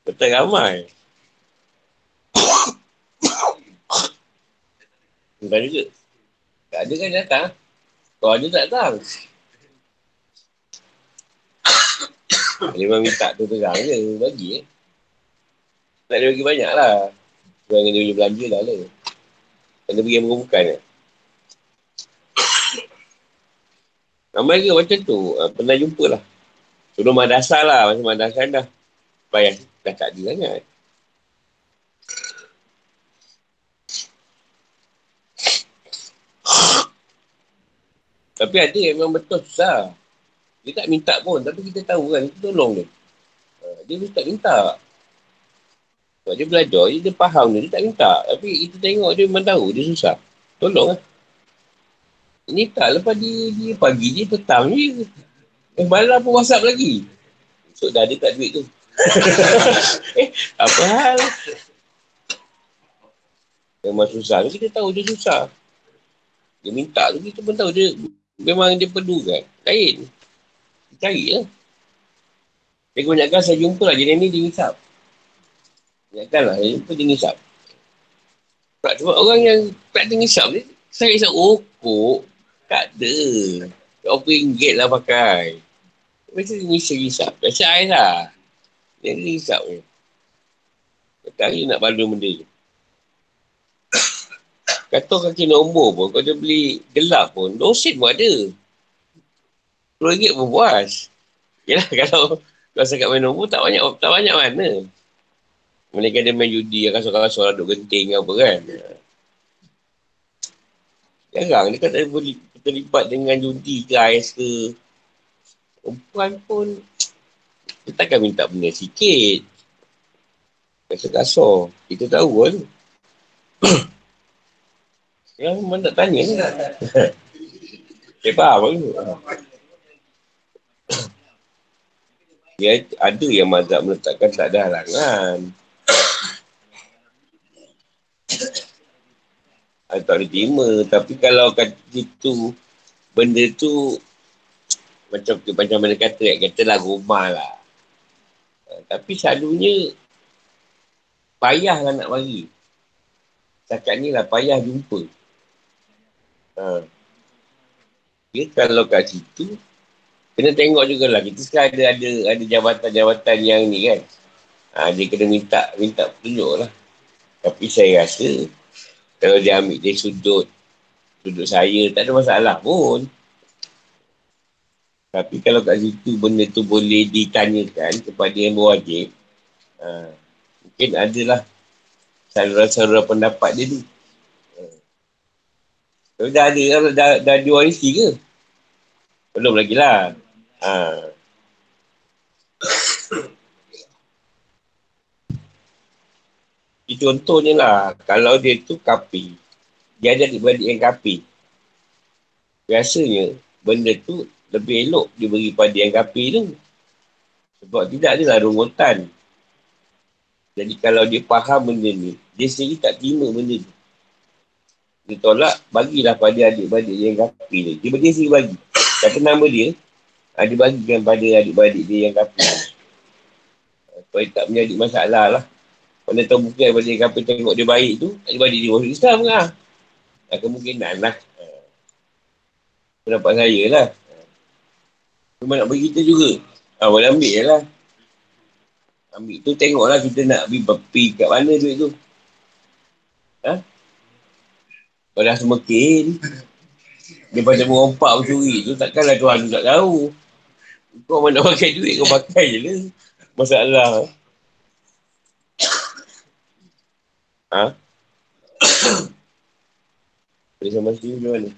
Betul ramai. Bukan juga. Tak ada kan datang. Kau ada tak datang. Memang minta tu terang je. Bagi eh. Tak ada bagi banyak lah. Jangan dia punya belanja lah lah. Kena pergi yang bukan eh. Ramai ke macam tu? Uh, pernah jumpa lah. Suruh madrasah lah. Macam madrasah dah. Payah. Dah tak ada sangat. Tapi ada yang memang betul susah. Dia tak minta pun. Tapi kita tahu kan. Kita tolong dia. Uh, dia mesti tak minta. Sebab dia belajar. Dia, dia faham dia. Dia tak minta. Tapi kita tengok dia memang tahu. Dia susah. Tolong lah. Ini tak lepas dia, dia pagi dia petang je. Eh malam pun whatsapp lagi. So dah ada tak duit tu. eh apa hal? Memang susah. Kita tahu dia susah. Dia minta tu kita pun tahu dia memang dia perlu kan. Lain. Cari lah. Dia kebanyakan saya jumpa lah jenis ni dia ngisap. Kebanyakan lah saya jumpa dia ngisap. Sebab orang yang tak ngisap ni, saya ngisap rokok, tak ada. Berapa ringgit lah pakai. Biasa dia ngisap-ngisap. Biasa air lah. Dia ngisap ni. Sekarang ni nak balun benda tu. Kata kaki nombor pun, kau dia beli gelap pun, dosen pun ada. RM10 pun puas. Yalah kalau kau sangat main nombor, tak banyak tak banyak mana. Mereka dia main judi, kasut-kasut, duduk genting apa kan. Jarang, dia kata boleh terlibat dengan judi ke AIS ke. Perempuan pun, dia takkan minta benda sikit. Kasut-kasut, kita tahu kan. Yang mana tak tanya ni. Saya faham tu. Ya, ada yang mazhab meletakkan tak ada halangan. Tak boleh terima. Tapi kalau kata itu, benda tu macam macam mana kata, katalah rumah lah. Tapi selalunya payahlah nak bagi. Cakap ni lah payah jumpa. Ha. Dia kalau kat situ, kena tengok juga lah. Kita sekarang ada, ada, ada jabatan-jabatan yang ni kan. Ha, dia kena minta minta petunjuk lah. Tapi saya rasa, kalau dia ambil dia sudut, sudut saya, tak ada masalah pun. Tapi kalau kat situ benda tu boleh ditanyakan kepada yang berwajib, ha, mungkin adalah saluran-saluran pendapat dia tu. Tapi dah ada, dah, dah, dah diwarisi ke? Belum lagi lah. Ha. Itu contohnya lah. Kalau dia tu kapi. Dia ada adik-beradik yang kapi. Biasanya, benda tu lebih elok diberi pada yang kapi tu. Sebab tidak adalah rungutan. Jadi kalau dia faham benda ni, dia sendiri tak terima benda tu dia tolak, bagilah pada adik-beradik yang kapi dia. Dia berdiri sendiri bagi. Kata nama dia, ah, dia bagikan pada adik-beradik dia yang kapi. Supaya tak menjadi masalah lah. Mana tahu bukan daripada yang kapi tengok dia baik tu, adik-beradik dia masuk Islam lah. Nah, kemungkinan lah. Pendapat saya lah. Cuma nak bagi kita juga. Ha, boleh ambil je lah. Ambil tu tengoklah kita nak pergi kat mana duit tu. Ha? Kau dah semakin. Daripada merompak mencuri tu, takkanlah Tuhan tu tak tahu. Kau mana pakai duit, kau pakai je lah. Masalah. Ha? Boleh sama sini macam mana?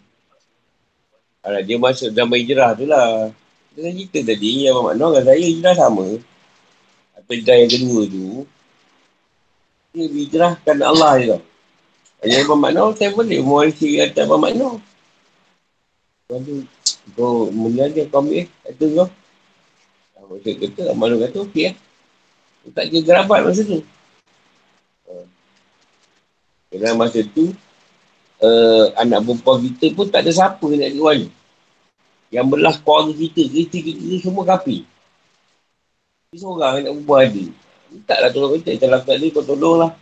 Alah, dia masuk zaman hijrah tu lah. Kita cerita tadi, yang Abang Makno dengan saya hijrah sama. Atau hijrah yang kedua tu. Dia hijrah kerana Allah je tau. Hanya Abang Makno, saya boleh mewarisi kata Abang Makno. Lalu, kau mulia dia, kau ambil, kata kau. Saya kata, Abang Makno kata, okey lah. Tak kira gerabat masa tu. Kerana masa tu, uh, anak perempuan kita pun tak ada siapa nak jadi wali. Yang belah keluarga kita, kita, kita, kita semua kapi. Kita seorang anak perempuan ada. Taklah tolong kita, kalau tak ada, kau tolonglah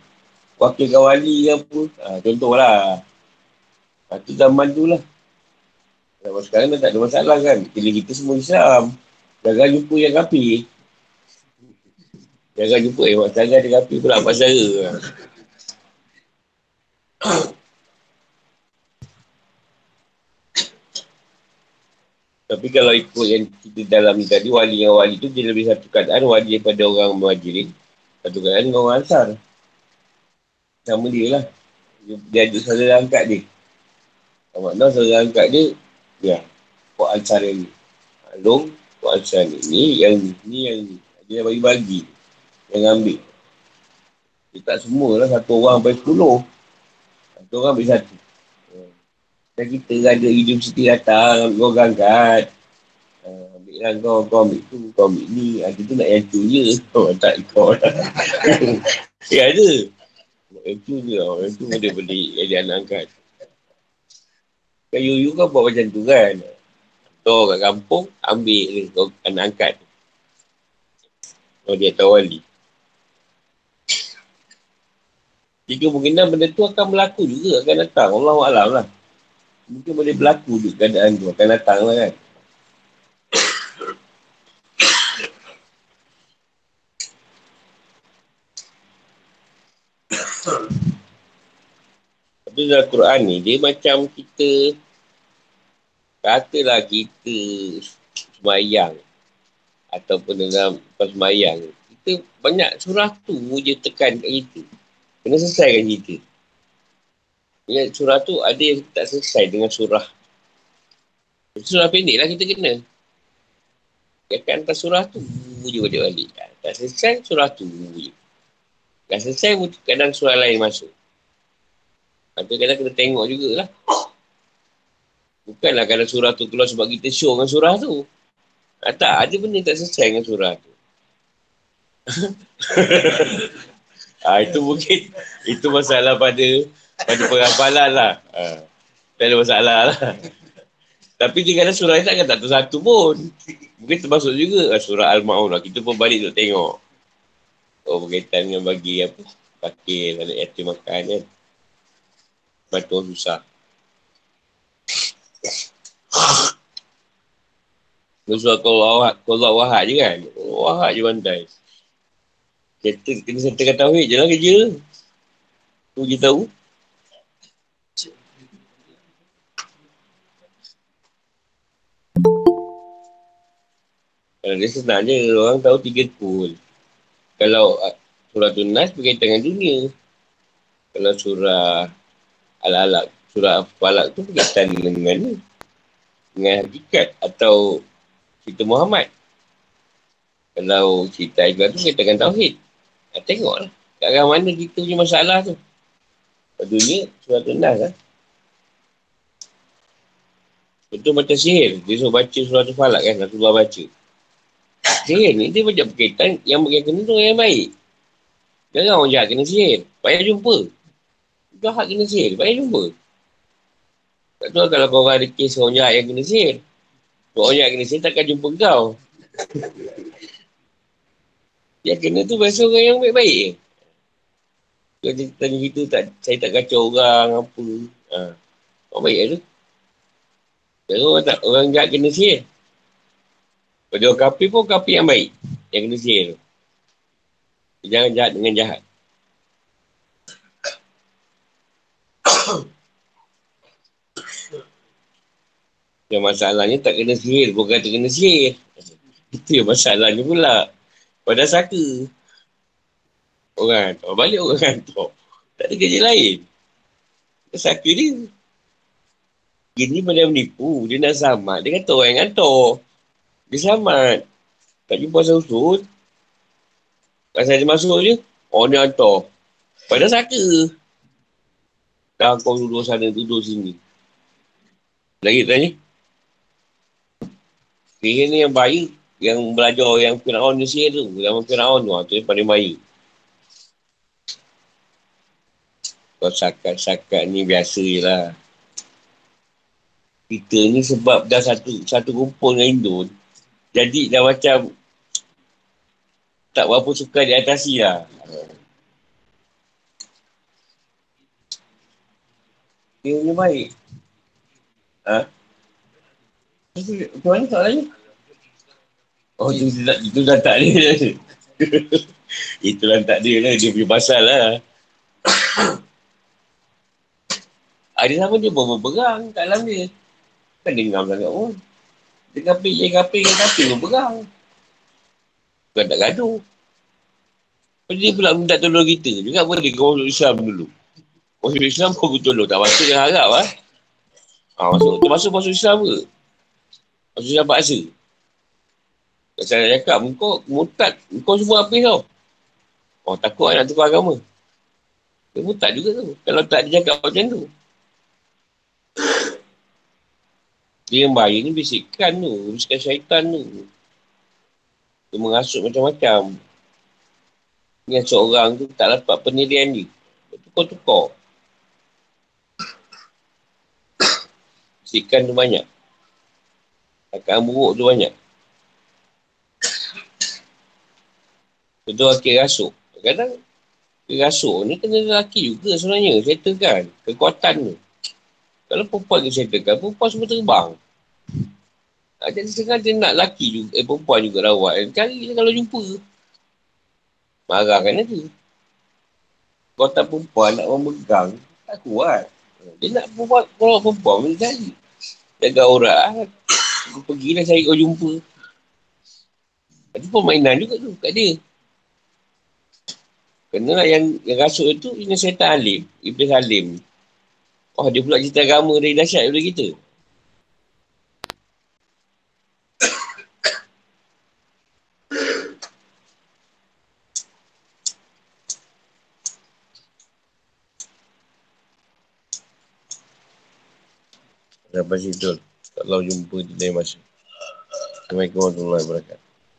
wakilkan wali ke apa. Ha, contohlah. Satu zaman tu lah. Zaman sekarang dah tak ada masalah kan. Bila kita semua Islam. Jangan jumpa yang kapi. Jangan jumpa eh, tangga ada kapi pula apa saya. Tapi kalau ikut yang kita dalam tadi, wali yang wali tu dia lebih satu keadaan wali daripada orang muhajirin. Satu keadaan dengan orang ansar. Sama dia lah. Dia, dia ada saudara angkat dia. Makna saudara angkat dia, ya. Kok Ansar yang ni. Long, Kok Ansar ni. Ni yang ni, ni yang ni. Dia bagi-bagi. Yang ambil. Dia tak semua lah. Satu orang sampai sepuluh. Satu orang ambil satu. Dan kita ada universiti datang, kau angkat. Uh, ambil lah kau, kau ambil tu, kau ambil ni. Ada tu nak yang tu je. Oh, tak kau lah. ya ada. Itu je lah. Pun dia boleh jadi anak angkat. Kan you, kan buat macam tu kan. Tu kat kampung, ambil dia kau anak angkat. Wali atau wali. Jika kemungkinan benda tu akan berlaku juga, akan datang. Allah Alam lah. Mungkin boleh berlaku juga keadaan tu, akan datang lah kan. Tapi dalam Quran ni, dia macam kita katalah kita semayang ataupun dalam pas semayang kita banyak surah tu je tekan kat kita kena selesaikan cerita Ingat surah tu ada yang tak selesai dengan surah surah pendek lah kita kena Tekan atas surah tu je balik-balik tak selesai surah tu je tak selesai kadang surah lain masuk tapi kadang kena tengok jugalah. Bukanlah kadang surah tu keluar sebab kita show dengan surah tu. Ah, tak, ada benda tak selesai dengan surah tu. ah, itu mungkin, itu masalah pada pada penghafalan lah. Ah, tak ada masalah lah. Tapi ada surah ni takkan tak satu pun. Mungkin termasuk juga ah, surah Al-Ma'un lah. Kita pun balik untuk tengok. Oh, berkaitan dengan bagi apa. Pakai, ada yatim makan kan. Bantuan susah. Surah kalau wahad je kan. Wahad je bandai. Kita kena sertakan tauhid je lah kerja. Tu je tahu. Kalau dia senang je, orang tahu tiga kul. Kalau uh, surah tunas berkaitan dengan dunia. Kalau surah Al-Alaq, surah Falak tu berkaitan dengan ni. Dengan hakikat atau cerita Muhammad. Kalau cerita Ibrahim tu berkaitan dengan Tauhid. Ha, tengoklah. Kat arah mana kita punya masalah tu. Dunia, surah tunas lah. Betul macam sihir. Dia suruh baca surah tu falak kan. Rasulullah baca. Sihir ni dia banyak berkaitan yang berkaitan tu yang baik. Jangan orang jahat kena sihir. Payah jumpa jahat kena sihir. Baik jumpa. Tak tahu kalau kau ada kes orang jahat yang kena sihir. Orang jahat kena sihir takkan jumpa kau. Yang kena tu biasa orang yang baik-baik. Kalau dia tanya gitu, tak, saya tak kacau orang apa. Ha. Orang baik tu. Kalau orang, tak, orang jahat kena sihir. Kalau orang kapi pun kapi yang baik. Yang kena sihir tu. Jangan jahat dengan jahat. Yang masalahnya tak kena sihir, bukan kata kena sihir. Itu yang masalahnya pula. Pada saka. Orang hantar. Balik orang hantar. Tak ada kerja lain. Saka dia. Gini pada menipu. Dia nak selamat. Dia kata orang yang hantar. Dia selamat. Tak jumpa pasal usul. Pasal dia masuk je. Orang dia hantar. Pada saka. Dah kau duduk sana, duduk sini. Lagi tanya. Sihir ni yang baik, yang belajar yang Fir'aun ni sihir tu. Zaman Fir'aun tu, tu yang paling baik. Kau sakat-sakat ni biasa je lah. Kita ni sebab dah satu satu kumpul dengan Indon. Jadi dah macam tak berapa suka diatasi lah. Dia punya baik. Ha? Macam mana soalannya? Oh, itu, itu, itu dah tak ada. itu dah tak ada lah. Dia punya pasal lah. ada sama dia pun berperang kat dalam dia. Kan dia ngam sangat pun. Dia kapik, dia kapik, dia kapik pun berperang. Bukan tak gaduh. Dia pula minta tolong kita. Juga boleh kau masuk Islam dulu. Masuk Islam pun tolong. Tak masuk yang harap lah. Ha, masuk, masuk masuk Islam ke? Masuk Islam paksa. Saya nak cakap, kau mutat. Kau semua habis tau. Oh, takut nak tukar agama. Dia mutat juga tu. Kalau tak dia cakap macam tu. Dia yang bahaya ni bisikan tu. Bisikan syaitan tu. Dia mengasut macam-macam. Yang seorang tu tak dapat penilaian dia. Tukar-tukar. Bisikan tu banyak. Akan buruk tu banyak. Contoh laki rasuk. Kadang rasuk ni kena lelaki juga sebenarnya. Settlekan kekuatan tu. Kalau perempuan tu settlekan, perempuan semua terbang. Ha, jadi sengaja nak lelaki juga, eh perempuan juga rawat. Cari je kalau jumpa. Marah kan ada. Kekuatan perempuan nak memegang, tak kuat. Dia nak perempuan, kalau perempuan boleh cari. Jaga orang. Aku pergilah cari kau jumpa. Itu permainan juga tu kat dia. Kena lah yang, yang rasuk itu, ini setan alim. Iblis alim. Oh, dia pula cerita agama dari dahsyat daripada kita. Sampai situ. Kalau jumpa di lain masa. Assalamualaikum warahmatullahi wabarakatuh.